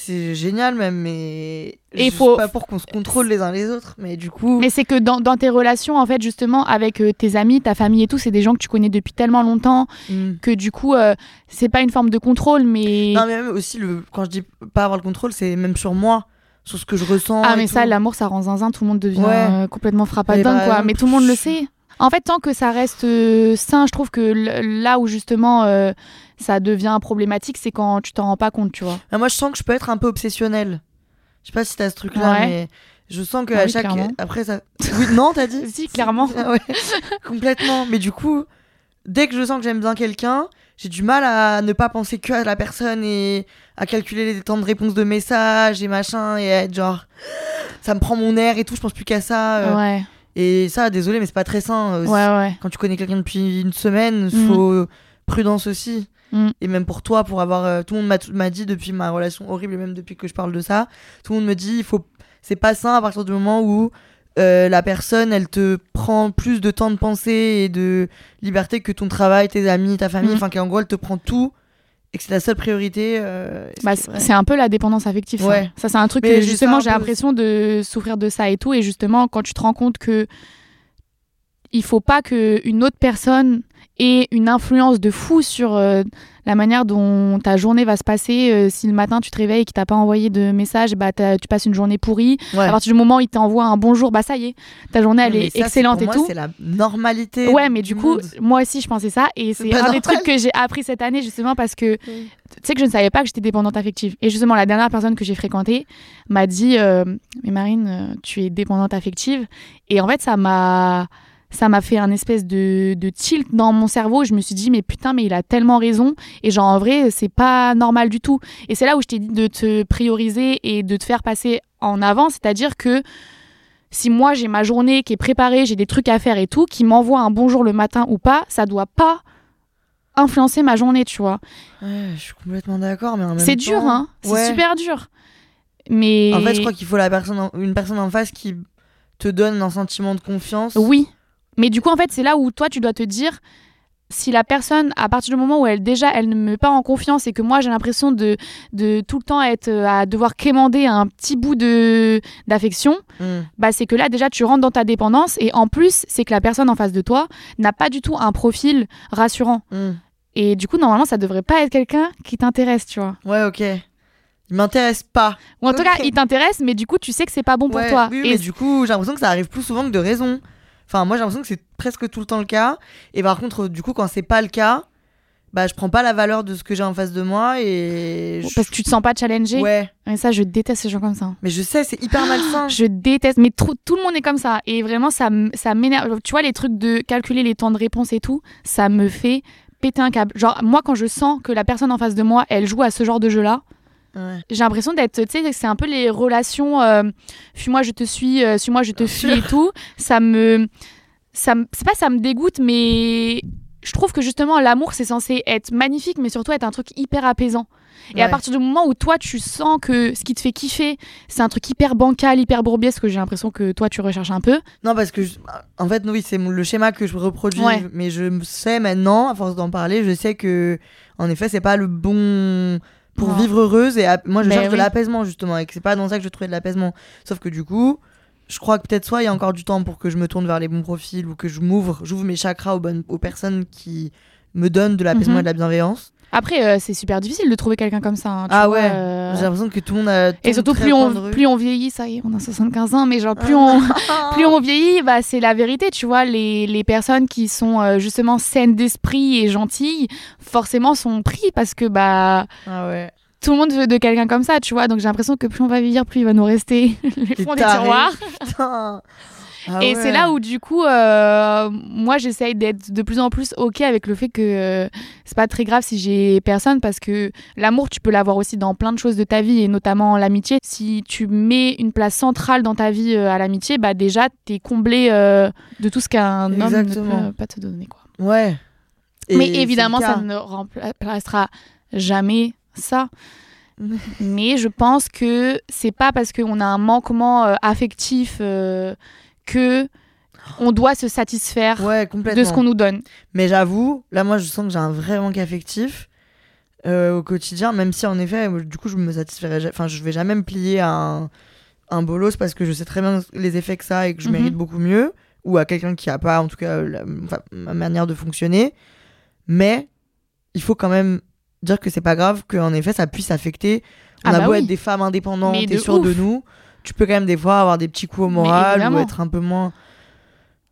C'est génial même, mais Et faut- pas pour qu'on se contrôle les uns les autres, mais du coup, Mais c'est que dans, dans tes relations, en fait, justement, avec euh, tes amis, ta famille et tout, c'est des gens que tu connais depuis tellement longtemps Hmm. que du coup, euh, c'est pas une forme de contrôle, mais. non mais même aussi le quand je dis pas avoir le contrôle, c'est même sur moi, sur ce que je ressens. Ah, mais ça, l'amour, ça rend zinzin, tout le monde devient Ouais. euh, complètement Mais frappadingue, par quoi. Mais tout le monde le sait. En fait, tant que ça reste euh, sain, je trouve que là où justement euh, ça devient problématique, c'est quand tu t'en rends pas compte, tu vois. Ah, moi, je sens que je peux être un peu obsessionnelle. Je sais pas si t'as ce truc-là, Ouais. mais je sens que Ah à oui, chaque. clairement. Après, ça. Oui, non, t'as dit Si, clairement. Ah ouais, complètement. Mais du coup, dès que je sens que j'aime bien quelqu'un, j'ai du mal à ne pas penser que à la personne et à calculer les temps de réponse de messages et machin et à être genre ça me prend mon air et tout, je pense plus qu'à ça. euh. Ouais, Et ça, désolé, mais c'est pas très sain. euh, ouais, ouais. Quand tu connais quelqu'un depuis une semaine, Mm. faut prudence aussi. Mm. Et même pour toi, pour avoir. euh, tout le monde m'a- dit depuis ma relation horrible, et même depuis que je parle de ça, tout le monde me dit il faut. C'est pas sain à partir du moment où euh, la personne, elle te prend plus de temps de pensée et de liberté que ton travail, tes amis, ta famille. Mm. Enfin, qu'en gros, elle te prend tout et que c'est la seule priorité. euh, Bah, c'est un peu la dépendance affective. Ça, Ouais. ça c'est un truc Mais que justement j'ai l'impression de souffrir de ça et tout. Et justement, quand tu te rends compte que il faut pas que une autre personne ait une influence de fou sur euh, la manière dont ta journée va se passer. euh, si le matin tu te réveilles et qu'il t'a pas envoyé de message, bah tu passes une journée pourrie. Ouais. À partir du moment où il t'envoie un bonjour, bah ça y est, ta journée elle Mais est ça, excellente pour et moi, tout. C'est la normalité. Ouais, mais du coup, monde. moi aussi, je pensais ça. Et c'est un des trucs que j'ai appris cette année, justement, parce que tu sais que je ne savais pas que j'étais dépendante affective. Et justement, la dernière personne que j'ai fréquentée m'a dit euh, Mais Marine, tu es dépendante affective. Et en fait, ça m'a. Ça m'a fait un espèce de, de tilt dans mon cerveau. Je me suis dit, mais putain, mais il a tellement raison. Et genre, en vrai, c'est pas normal du tout. Et c'est là où je t'ai dit de te prioriser et de te faire passer en avant. C'est-à-dire que si moi j'ai ma journée qui est préparée, j'ai des trucs à faire et tout, qui m'envoie un bonjour le matin ou pas, ça doit pas influencer ma journée, tu vois. Ouais, je suis complètement d'accord, mais en même C'est temps- dur, hein. C'est Ouais. super dur. Mais En fait, je crois qu'il faut la personne en- une personne en face qui te donne un sentiment de confiance. oui. Mais du coup, en fait, c'est là où toi, tu dois te dire si la personne, à partir du moment où elle déjà, elle ne me met pas en confiance et que moi, j'ai l'impression de, de tout le temps être euh, à devoir quémander un petit bout de d'affection, Mm. bah c'est que là déjà tu rentres dans ta dépendance et en plus c'est que la personne en face de toi n'a pas du tout un profil rassurant Mm. et du coup normalement ça devrait pas être quelqu'un qui t'intéresse tu vois Ouais, ok. Il m'intéresse pas. ou en tout cas il t'intéresse mais du coup tu sais que c'est pas bon pour toi Oui, et mais du coup, j'ai l'impression que ça arrive plus souvent que de raison. Enfin, moi, j'ai l'impression que c'est presque tout le temps le cas. Et par contre, du coup, quand c'est pas le cas, bah, je prends pas la valeur de ce que j'ai en face de moi et. je- parce que tu te sens pas challengé Ouais, et ça je déteste ces gens comme ça mais je sais, c'est hyper malsain. je déteste mais trop- tout le monde est comme ça et vraiment ça ça m'énerve tu vois les trucs de calculer les temps de réponse et tout ça me fait péter un câble genre moi quand je sens que la personne en face de moi elle joue à ce genre de jeu là Ouais. j'ai l'impression d'être, tu sais, c'est un peu les relations, euh, fuis-moi, je te suis, euh, suis-moi, je te fuis et tout. Ça me, ça me, c'est pas ça me dégoûte, mais je trouve que justement l'amour c'est censé être magnifique, mais surtout être un truc hyper apaisant. Et à partir du moment où toi tu sens que ce qui te fait kiffer, c'est un truc hyper bancal, hyper bourbier, que j'ai l'impression que toi tu recherches un peu. Non, parce que, je- en fait, oui, c'est le schéma que je reproduis. Ouais. Mais je sais maintenant, à force d'en parler, je sais que, en effet, c'est pas le bon pour vivre heureuse. Et moi, je Ben cherche de l'apaisement, justement. Et que c'est pas dans ça que je trouvais de l'apaisement. Sauf que, du coup, je crois que peut-être soit il y a encore du temps pour que je me tourne vers les bons profils ou que je m'ouvre, j'ouvre mes chakras aux, bonnes, aux personnes qui me donnent de l'apaisement Mhm. et de la bienveillance. Après, euh, c'est super difficile de trouver quelqu'un comme ça. hein, tu Ah vois, ouais. euh, J'ai l'impression que tout le monde a. Et surtout, plus on, plus on vieillit, ça y est, on a 75 ans, mais genre, plus on, plus on vieillit, bah, c'est la vérité, tu vois. Les, les personnes qui sont euh, justement saines d'esprit et gentilles, forcément, sont pris parce que bah, Ah ouais. tout le monde veut de quelqu'un comme ça, tu vois. Donc j'ai l'impression que plus on va vieillir, plus il va nous rester les fonds des tiroirs. Putain. Ah et ouais. c'est là où, du coup, euh, moi, j'essaye d'être de plus en plus OK avec le fait que euh, c'est pas très grave si j'ai personne parce que l'amour, tu peux l'avoir aussi dans plein de choses de ta vie et notamment l'amitié. Si tu mets une place centrale dans ta vie euh, à l'amitié, bah déjà, t'es comblé de tout ce qu'un homme ne peut pas te donner, quoi. Ouais. Et Mais évidemment, ça ne remplacera jamais ça. Mais je pense que c'est pas parce qu'on a un manquement affectif euh, que on doit se satisfaire Ouais, de ce qu'on nous donne. Mais j'avoue, là, moi, je sens que j'ai un vrai manque affectif euh, au quotidien, même si en effet, du coup, je me satisferai. Enfin, je vais jamais me plier à un, un bolos parce que je sais très bien les effets que ça a et que je Mhm. mérite beaucoup mieux, ou à quelqu'un qui a pas, en tout cas, la- enfin, ma manière de fonctionner. Mais il faut quand même dire que c'est pas grave qu'en effet, ça puisse affecter. On Ah a bah beau oui. être des femmes indépendantes et de sûres de nous, tu peux quand même des fois avoir des petits coups au moral ou être un peu moins.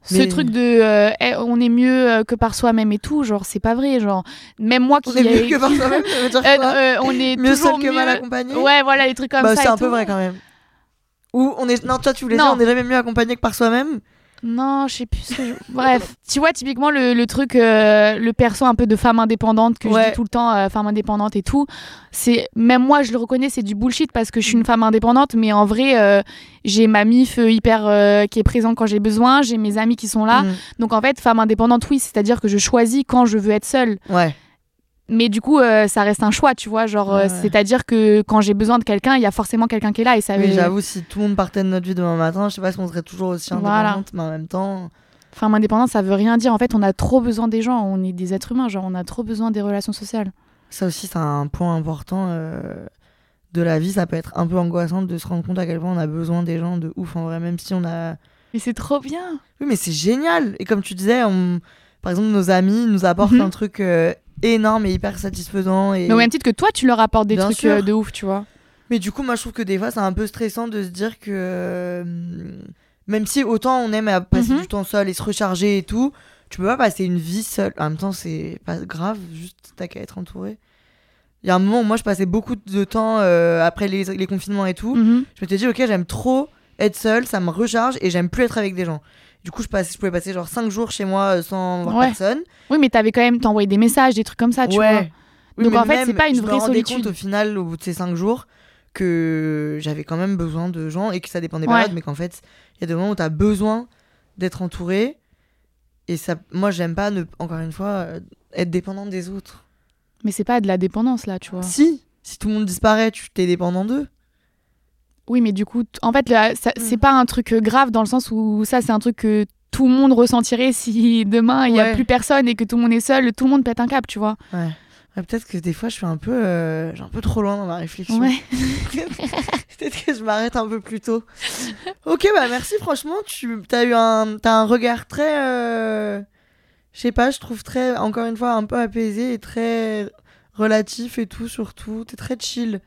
Ce truc de euh, eh, on est mieux euh, que par soi-même et tout, genre c'est pas vrai, genre même moi qui On est mieux que par soi-même, ça veut dire Euh, quoi euh, on est mieux seul que mal accompagné Ouais, voilà les trucs comme bah, ça. c'est un peu vrai quand même ou on est non toi tu voulais Non. dire on est jamais mieux accompagné que par soi-même Non, je sais plus ce que je... Bref, tu vois, typiquement, le, le truc, euh, le perso un peu de femme indépendante que je dis tout le temps, euh, femme indépendante et tout, c'est même moi, je le reconnais, c'est du bullshit parce que je suis une femme indépendante, mais en vrai, euh, j'ai ma mif hyper qui est présente quand j'ai besoin, j'ai mes amis qui sont là. Mm. Donc en fait, femme indépendante, oui, c'est-à-dire que je choisis quand je veux être seule. Ouais. Mais du coup, euh, ça reste un choix, tu vois. Genre, euh, Ouais, c'est-à-dire que quand j'ai besoin de quelqu'un, il y a forcément quelqu'un qui est là. Et ça Oui, j'avoue, si tout le monde partait de notre vie demain matin, je sais pas si on serait toujours aussi Voilà. indépendante, mais en même temps. Femme indépendante, ça veut rien dire. En fait, on a trop besoin des gens. On est des êtres humains. Genre, on a trop besoin des relations sociales. Ça aussi, c'est un point important euh, de la vie. Ça peut être un peu angoissant de se rendre compte à quel point on a besoin des gens de ouf en vrai, même si on a. Mais c'est trop bien. Oui, mais c'est génial. Et comme tu disais, on... par exemple, nos amis nous apportent Mhm. un truc euh, énorme et hyper satisfaisant. Et... Mais au même titre que toi, tu leur apportes des Bien trucs sûr. euh, de ouf, tu vois. Mais du coup, moi, je trouve que des fois, c'est un peu stressant de se dire que euh, même si autant on aime à passer Mhm. du temps seul et se recharger et tout, tu peux pas passer une vie seule. En même temps, c'est pas grave, juste t'as qu'à être entouré. Il y a un moment où moi, je passais beaucoup de temps euh, après les, les confinements et tout. Mhm. Je m'étais dit, ok, j'aime trop être seule, ça me recharge et j'aime plus être avec des gens. Du coup, je, passe, je pouvais passer genre 5 jours chez moi euh, sans voir Ouais. personne. Oui, mais t'avais quand même t'envoyé des messages, des trucs comme ça, tu vois. ouais. Oui, Donc, en fait, c'est pas une je me vraie solitude. compte au final, au bout de ces 5 jours, que j'avais quand même besoin de gens et que ça dépend des Ouais. périodes, mais qu'en fait, il y a des moments où tu as besoin d'être entouré. Et ça, moi, j'aime pas, ne, encore une fois, euh, être dépendant des autres. Mais c'est pas de la dépendance, là, tu vois. Si, si tout le monde disparaît, tu t'es dépendant d'eux. Oui, mais du coup, en fait, Mm. c'est pas un truc euh, grave dans le sens où ça, c'est un truc que tout le monde ressentirait si demain il y a Ouais. plus personne et que tout le monde est seul, tout le monde pète un câble, tu vois. Ouais. Ouais, Peut-être que des fois, je suis un peu, euh, j'ai un peu trop loin dans ma réflexion. Ouais. Peut-être que je m'arrête un peu plus tôt. ok, bah merci, franchement, tu as eu un, t'as un regard très. euh, Je sais pas, je trouve très, encore une fois, un peu apaisé et très relatif et tout, surtout. T'es très chill.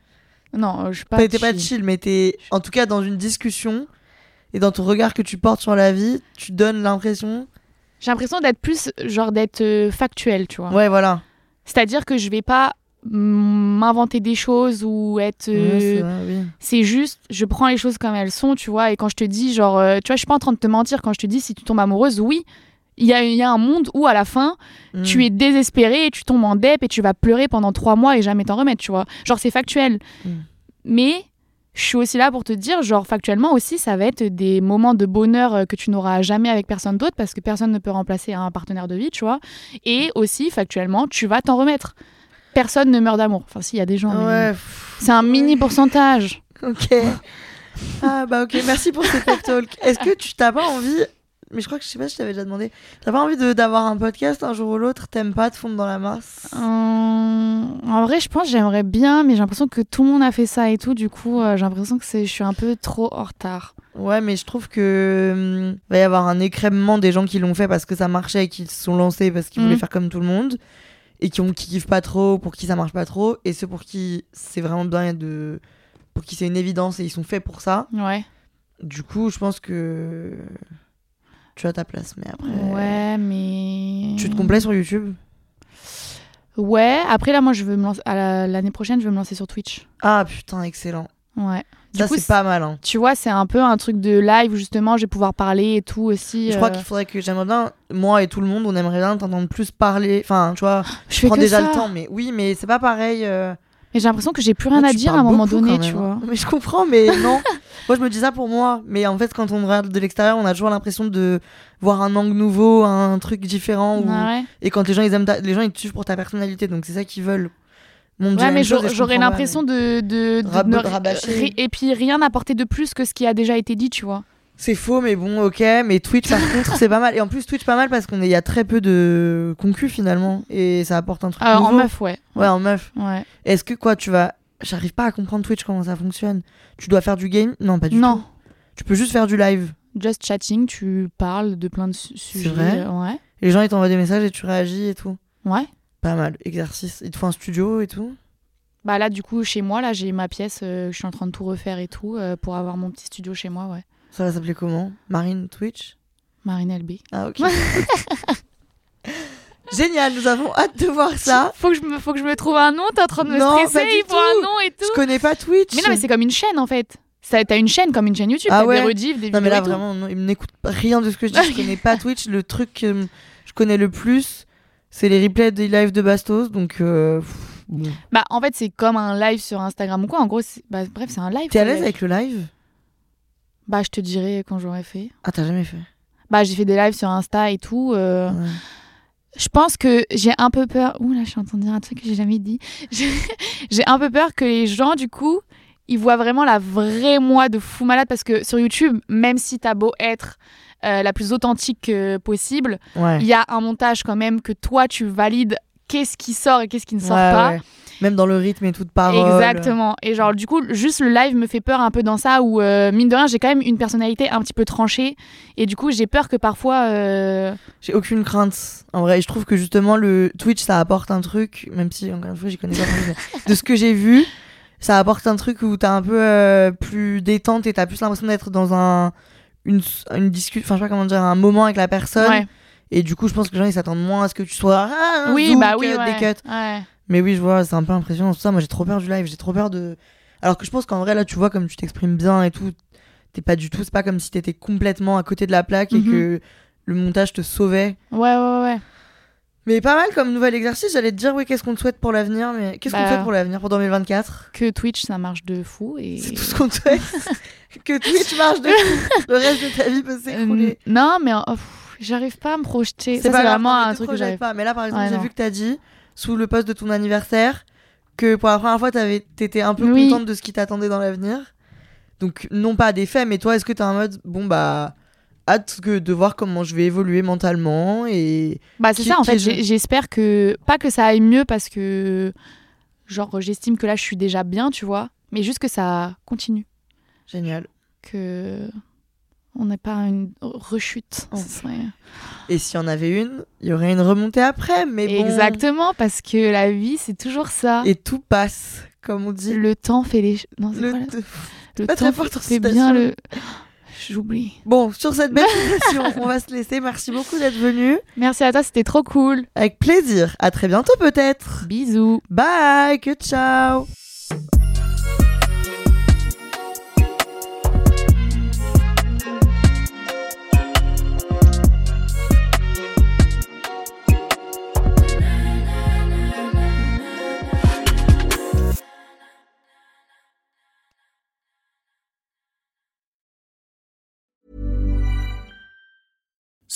Non, euh, je suis pas. Pas t'es pas chill. mais t'es, en tout cas, dans une discussion et dans ton regard que tu portes sur la vie, tu donnes l'impression. J'ai l'impression d'être plus, genre, d'être euh, factuel, tu vois. Ouais, voilà. C'est-à-dire que je vais pas m'inventer des choses ou être. euh, Ouais, c'est oui. juste, je prends les choses comme elles sont, tu vois. Et quand je te dis, genre, euh, tu vois, je suis pas en train de te mentir quand je te dis si tu tombes amoureuse, oui. Il y a, il y a un monde où, à la fin, Mm. tu es désespéré et tu tombes en dep et tu vas pleurer pendant trois mois et jamais t'en remettre, tu vois. Genre, c'est factuel. Mm. Mais je suis aussi là pour te dire, genre, factuellement aussi, ça va être des moments de bonheur euh, que tu n'auras jamais avec personne d'autre parce que personne ne peut remplacer un partenaire de vie, tu vois. Et aussi, factuellement, tu vas t'en remettre. Personne ne meurt d'amour. Enfin, s'il y a des gens. Ouais. C'est un mini pourcentage. Ok. Ah bah ok, merci pour ce pep talk. Est-ce que tu t'as pas envie, mais je crois que je sais pas si je t'avais déjà demandé, t'as pas envie d'avoir un podcast un jour ou l'autre, t'aimes pas te fondre dans la masse? Euh, en vrai, je pense que j'aimerais bien, mais j'ai l'impression que tout le monde a fait ça et tout. Du coup, euh, j'ai l'impression que je suis un peu trop en retard. Ouais, mais je trouve que hum, va y avoir un écrèmement des gens qui l'ont fait parce que ça marchait et qui se sont lancés parce qu'ils voulaient faire comme tout le monde et qui ont qui kiffent pas trop, pour qui ça marche pas trop, et ceux pour qui c'est vraiment bien de pour qui c'est une évidence et ils sont faits pour ça. Ouais. Du coup, je pense que tu as ta place, mais après. Ouais, mais. Tu te complais sur YouTube? Ouais. Après là, moi, je veux me lancer. l'année prochaine, je veux me lancer sur Twitch. Ah putain, excellent. Ouais. Du Ça, c'est pas mal. Hein. Tu vois, c'est un peu un truc de live où justement, je vais pouvoir parler et tout aussi. Je crois euh, qu'il faudrait que j'aimerais bien, moi et tout le monde, on aimerait bien t'entendre plus parler. Enfin, tu vois, Je prends déjà ça. le temps, mais oui, mais c'est pas pareil. euh, Mais j'ai l'impression que j'ai plus rien toi, à dire à un moment donné, tu même, vois. hein. Mais je comprends, mais non. moi, je me dis ça pour moi. Mais en fait, quand on regarde de l'extérieur, on a toujours l'impression de voir un angle nouveau, un truc différent. ou- Ah ouais. Et quand les gens, ils aiment ta- les gens, ils te suivent pour ta personnalité. Donc, c'est ça qu'ils veulent. Mon Ouais, mais j'aurais l'impression de, de, de rabâcher. et puis rien n'apporter de plus que ce qui a déjà été dit, tu vois. C'est faux, mais bon, ok. Mais Twitch, par contre, c'est pas mal. Et en plus, Twitch, pas mal parce qu'il y a très peu de concus finalement. Et ça apporte un truc. Euh, en meuf, ouais. Ouais, en meuf. Ouais. Est-ce que quoi, tu vas. J'arrive pas à comprendre Twitch, comment ça fonctionne. Tu dois faire du game? Non, pas du Non. tout. Tu peux juste faire du live. Just chatting, tu parles de plein de su- sujets. vrai Ouais. Les gens, ils t'envoient des messages et tu réagis et tout. Ouais. Pas mal. Exercice. Ils te font un studio et tout. Bah là, du coup, chez moi, là, j'ai ma pièce, euh, je suis en train de tout refaire et tout euh, pour avoir mon petit studio chez moi, ouais. Ça va s'appeler comment? Marine Twitch? Marine LB. Ah, ok. Génial, nous avons hâte de voir ça. Faut que je me, faut que je me trouve un nom, t'es en train de me Non, stresser, faut un nom et tout. Je connais pas Twitch. Mais non, mais c'est comme une chaîne en fait. Ça, T'as une chaîne comme une chaîne YouTube, Ah ouais. des rediffs, des Non, mais vidéos là, et tout. vraiment, non, il n'écoute rien de ce que je dis. Je connais pas Twitch. Le truc que je connais le plus, c'est les replays des lives de Bastos. Donc, euh. Bah, en fait, c'est comme un live sur Instagram ou quoi. En gros, bah, bref, c'est un live. T'es à l'aise avec le live? Bah, je te dirai quand j'aurai fait. Ah, t'as jamais fait Bah, j'ai fait des lives sur Insta et tout. euh, Ouais. Je pense que j'ai un peu peur. Ouh là, je suis en train de dire un truc que j'ai jamais dit. J'ai un peu peur que les gens, du coup, ils voient vraiment la vraie moi de fou malade parce que sur YouTube, même si t'as beau être euh, la plus authentique euh, possible, Ouais. il y a un montage quand même que toi tu valides qu'est-ce qui sort et qu'est-ce qui ne sort Ouais, pas. ouais. Même dans le rythme et tout de parole. Exactement. Et genre, du coup, juste le live me fait peur un peu dans ça où, euh, mine de rien, j'ai quand même une personnalité un petit peu tranchée. Et du coup, j'ai peur que parfois. euh, J'ai aucune crainte. En vrai, je trouve que justement, le Twitch, ça apporte un truc, même si, encore une fois, j'y connais pas de ce que j'ai vu, ça apporte un truc où t'es un peu euh, plus détente et t'as plus l'impression d'être dans un. Une, une discussion, enfin, je sais pas comment dire, un moment avec la personne. Ouais. Et du coup, je pense que les gens, ils s'attendent moins à ce que tu sois. Ah, Oui, zoom, bah oui. cut, ouais. des cuts. Ouais. Mais oui, je vois, c'est un peu impressionnant tout ça. Moi, j'ai trop peur du live, j'ai trop peur de. Alors que je pense qu'en vrai, là, tu vois, comme tu t'exprimes bien et tout, t'es pas du tout. C'est pas comme si t'étais complètement à côté de la plaque et Mhm. que le montage te sauvait. Ouais, ouais, ouais. Mais pas mal comme nouvel exercice. J'allais te dire, oui, qu'est-ce qu'on te souhaite pour l'avenir Mais qu'est-ce qu'on Bah. te souhaite pour l'avenir pour 2024 Que Twitch, ça marche de fou. Et... C'est tout ce qu'on te souhaite. que Twitch marche de fou. Le reste de ta vie peut Euh, s'écrouler. non, mais oh, j'arrive pas à me projeter. C'est vraiment un truc que j'arrive pas. Mais là, par exemple, Ouais, j'ai vu que t'as dit, sous le poste de ton anniversaire, que pour la première fois, t'étais un peu Oui. contente de ce qui t'attendait dans l'avenir. Donc, non pas des faits, mais toi, est-ce que t'es en mode, bon, bah, hâte que de voir comment je vais évoluer mentalement et. Bah c'est ça en fait, j'espère que pas que ça aille mieux parce que genre j'estime que là je suis déjà bien, tu vois, mais juste que ça continue, Génial. que on n'est pas à une rechute. Oh. Serait- Et s'il y en avait une, il y aurait une remontée après, mais bon. Exactement parce que la vie c'est toujours ça. Et tout passe, comme on dit. Le temps fait les non, c'est Le- là le pas temps très fort, fait bien le J'oublie. Bon, sur cette belle citation, on va se laisser. Merci beaucoup d'être venu. Merci à toi, c'était trop cool. Avec plaisir. À très bientôt, peut-être. Bisous. Bye, que ciao.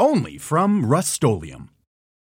Only from Rust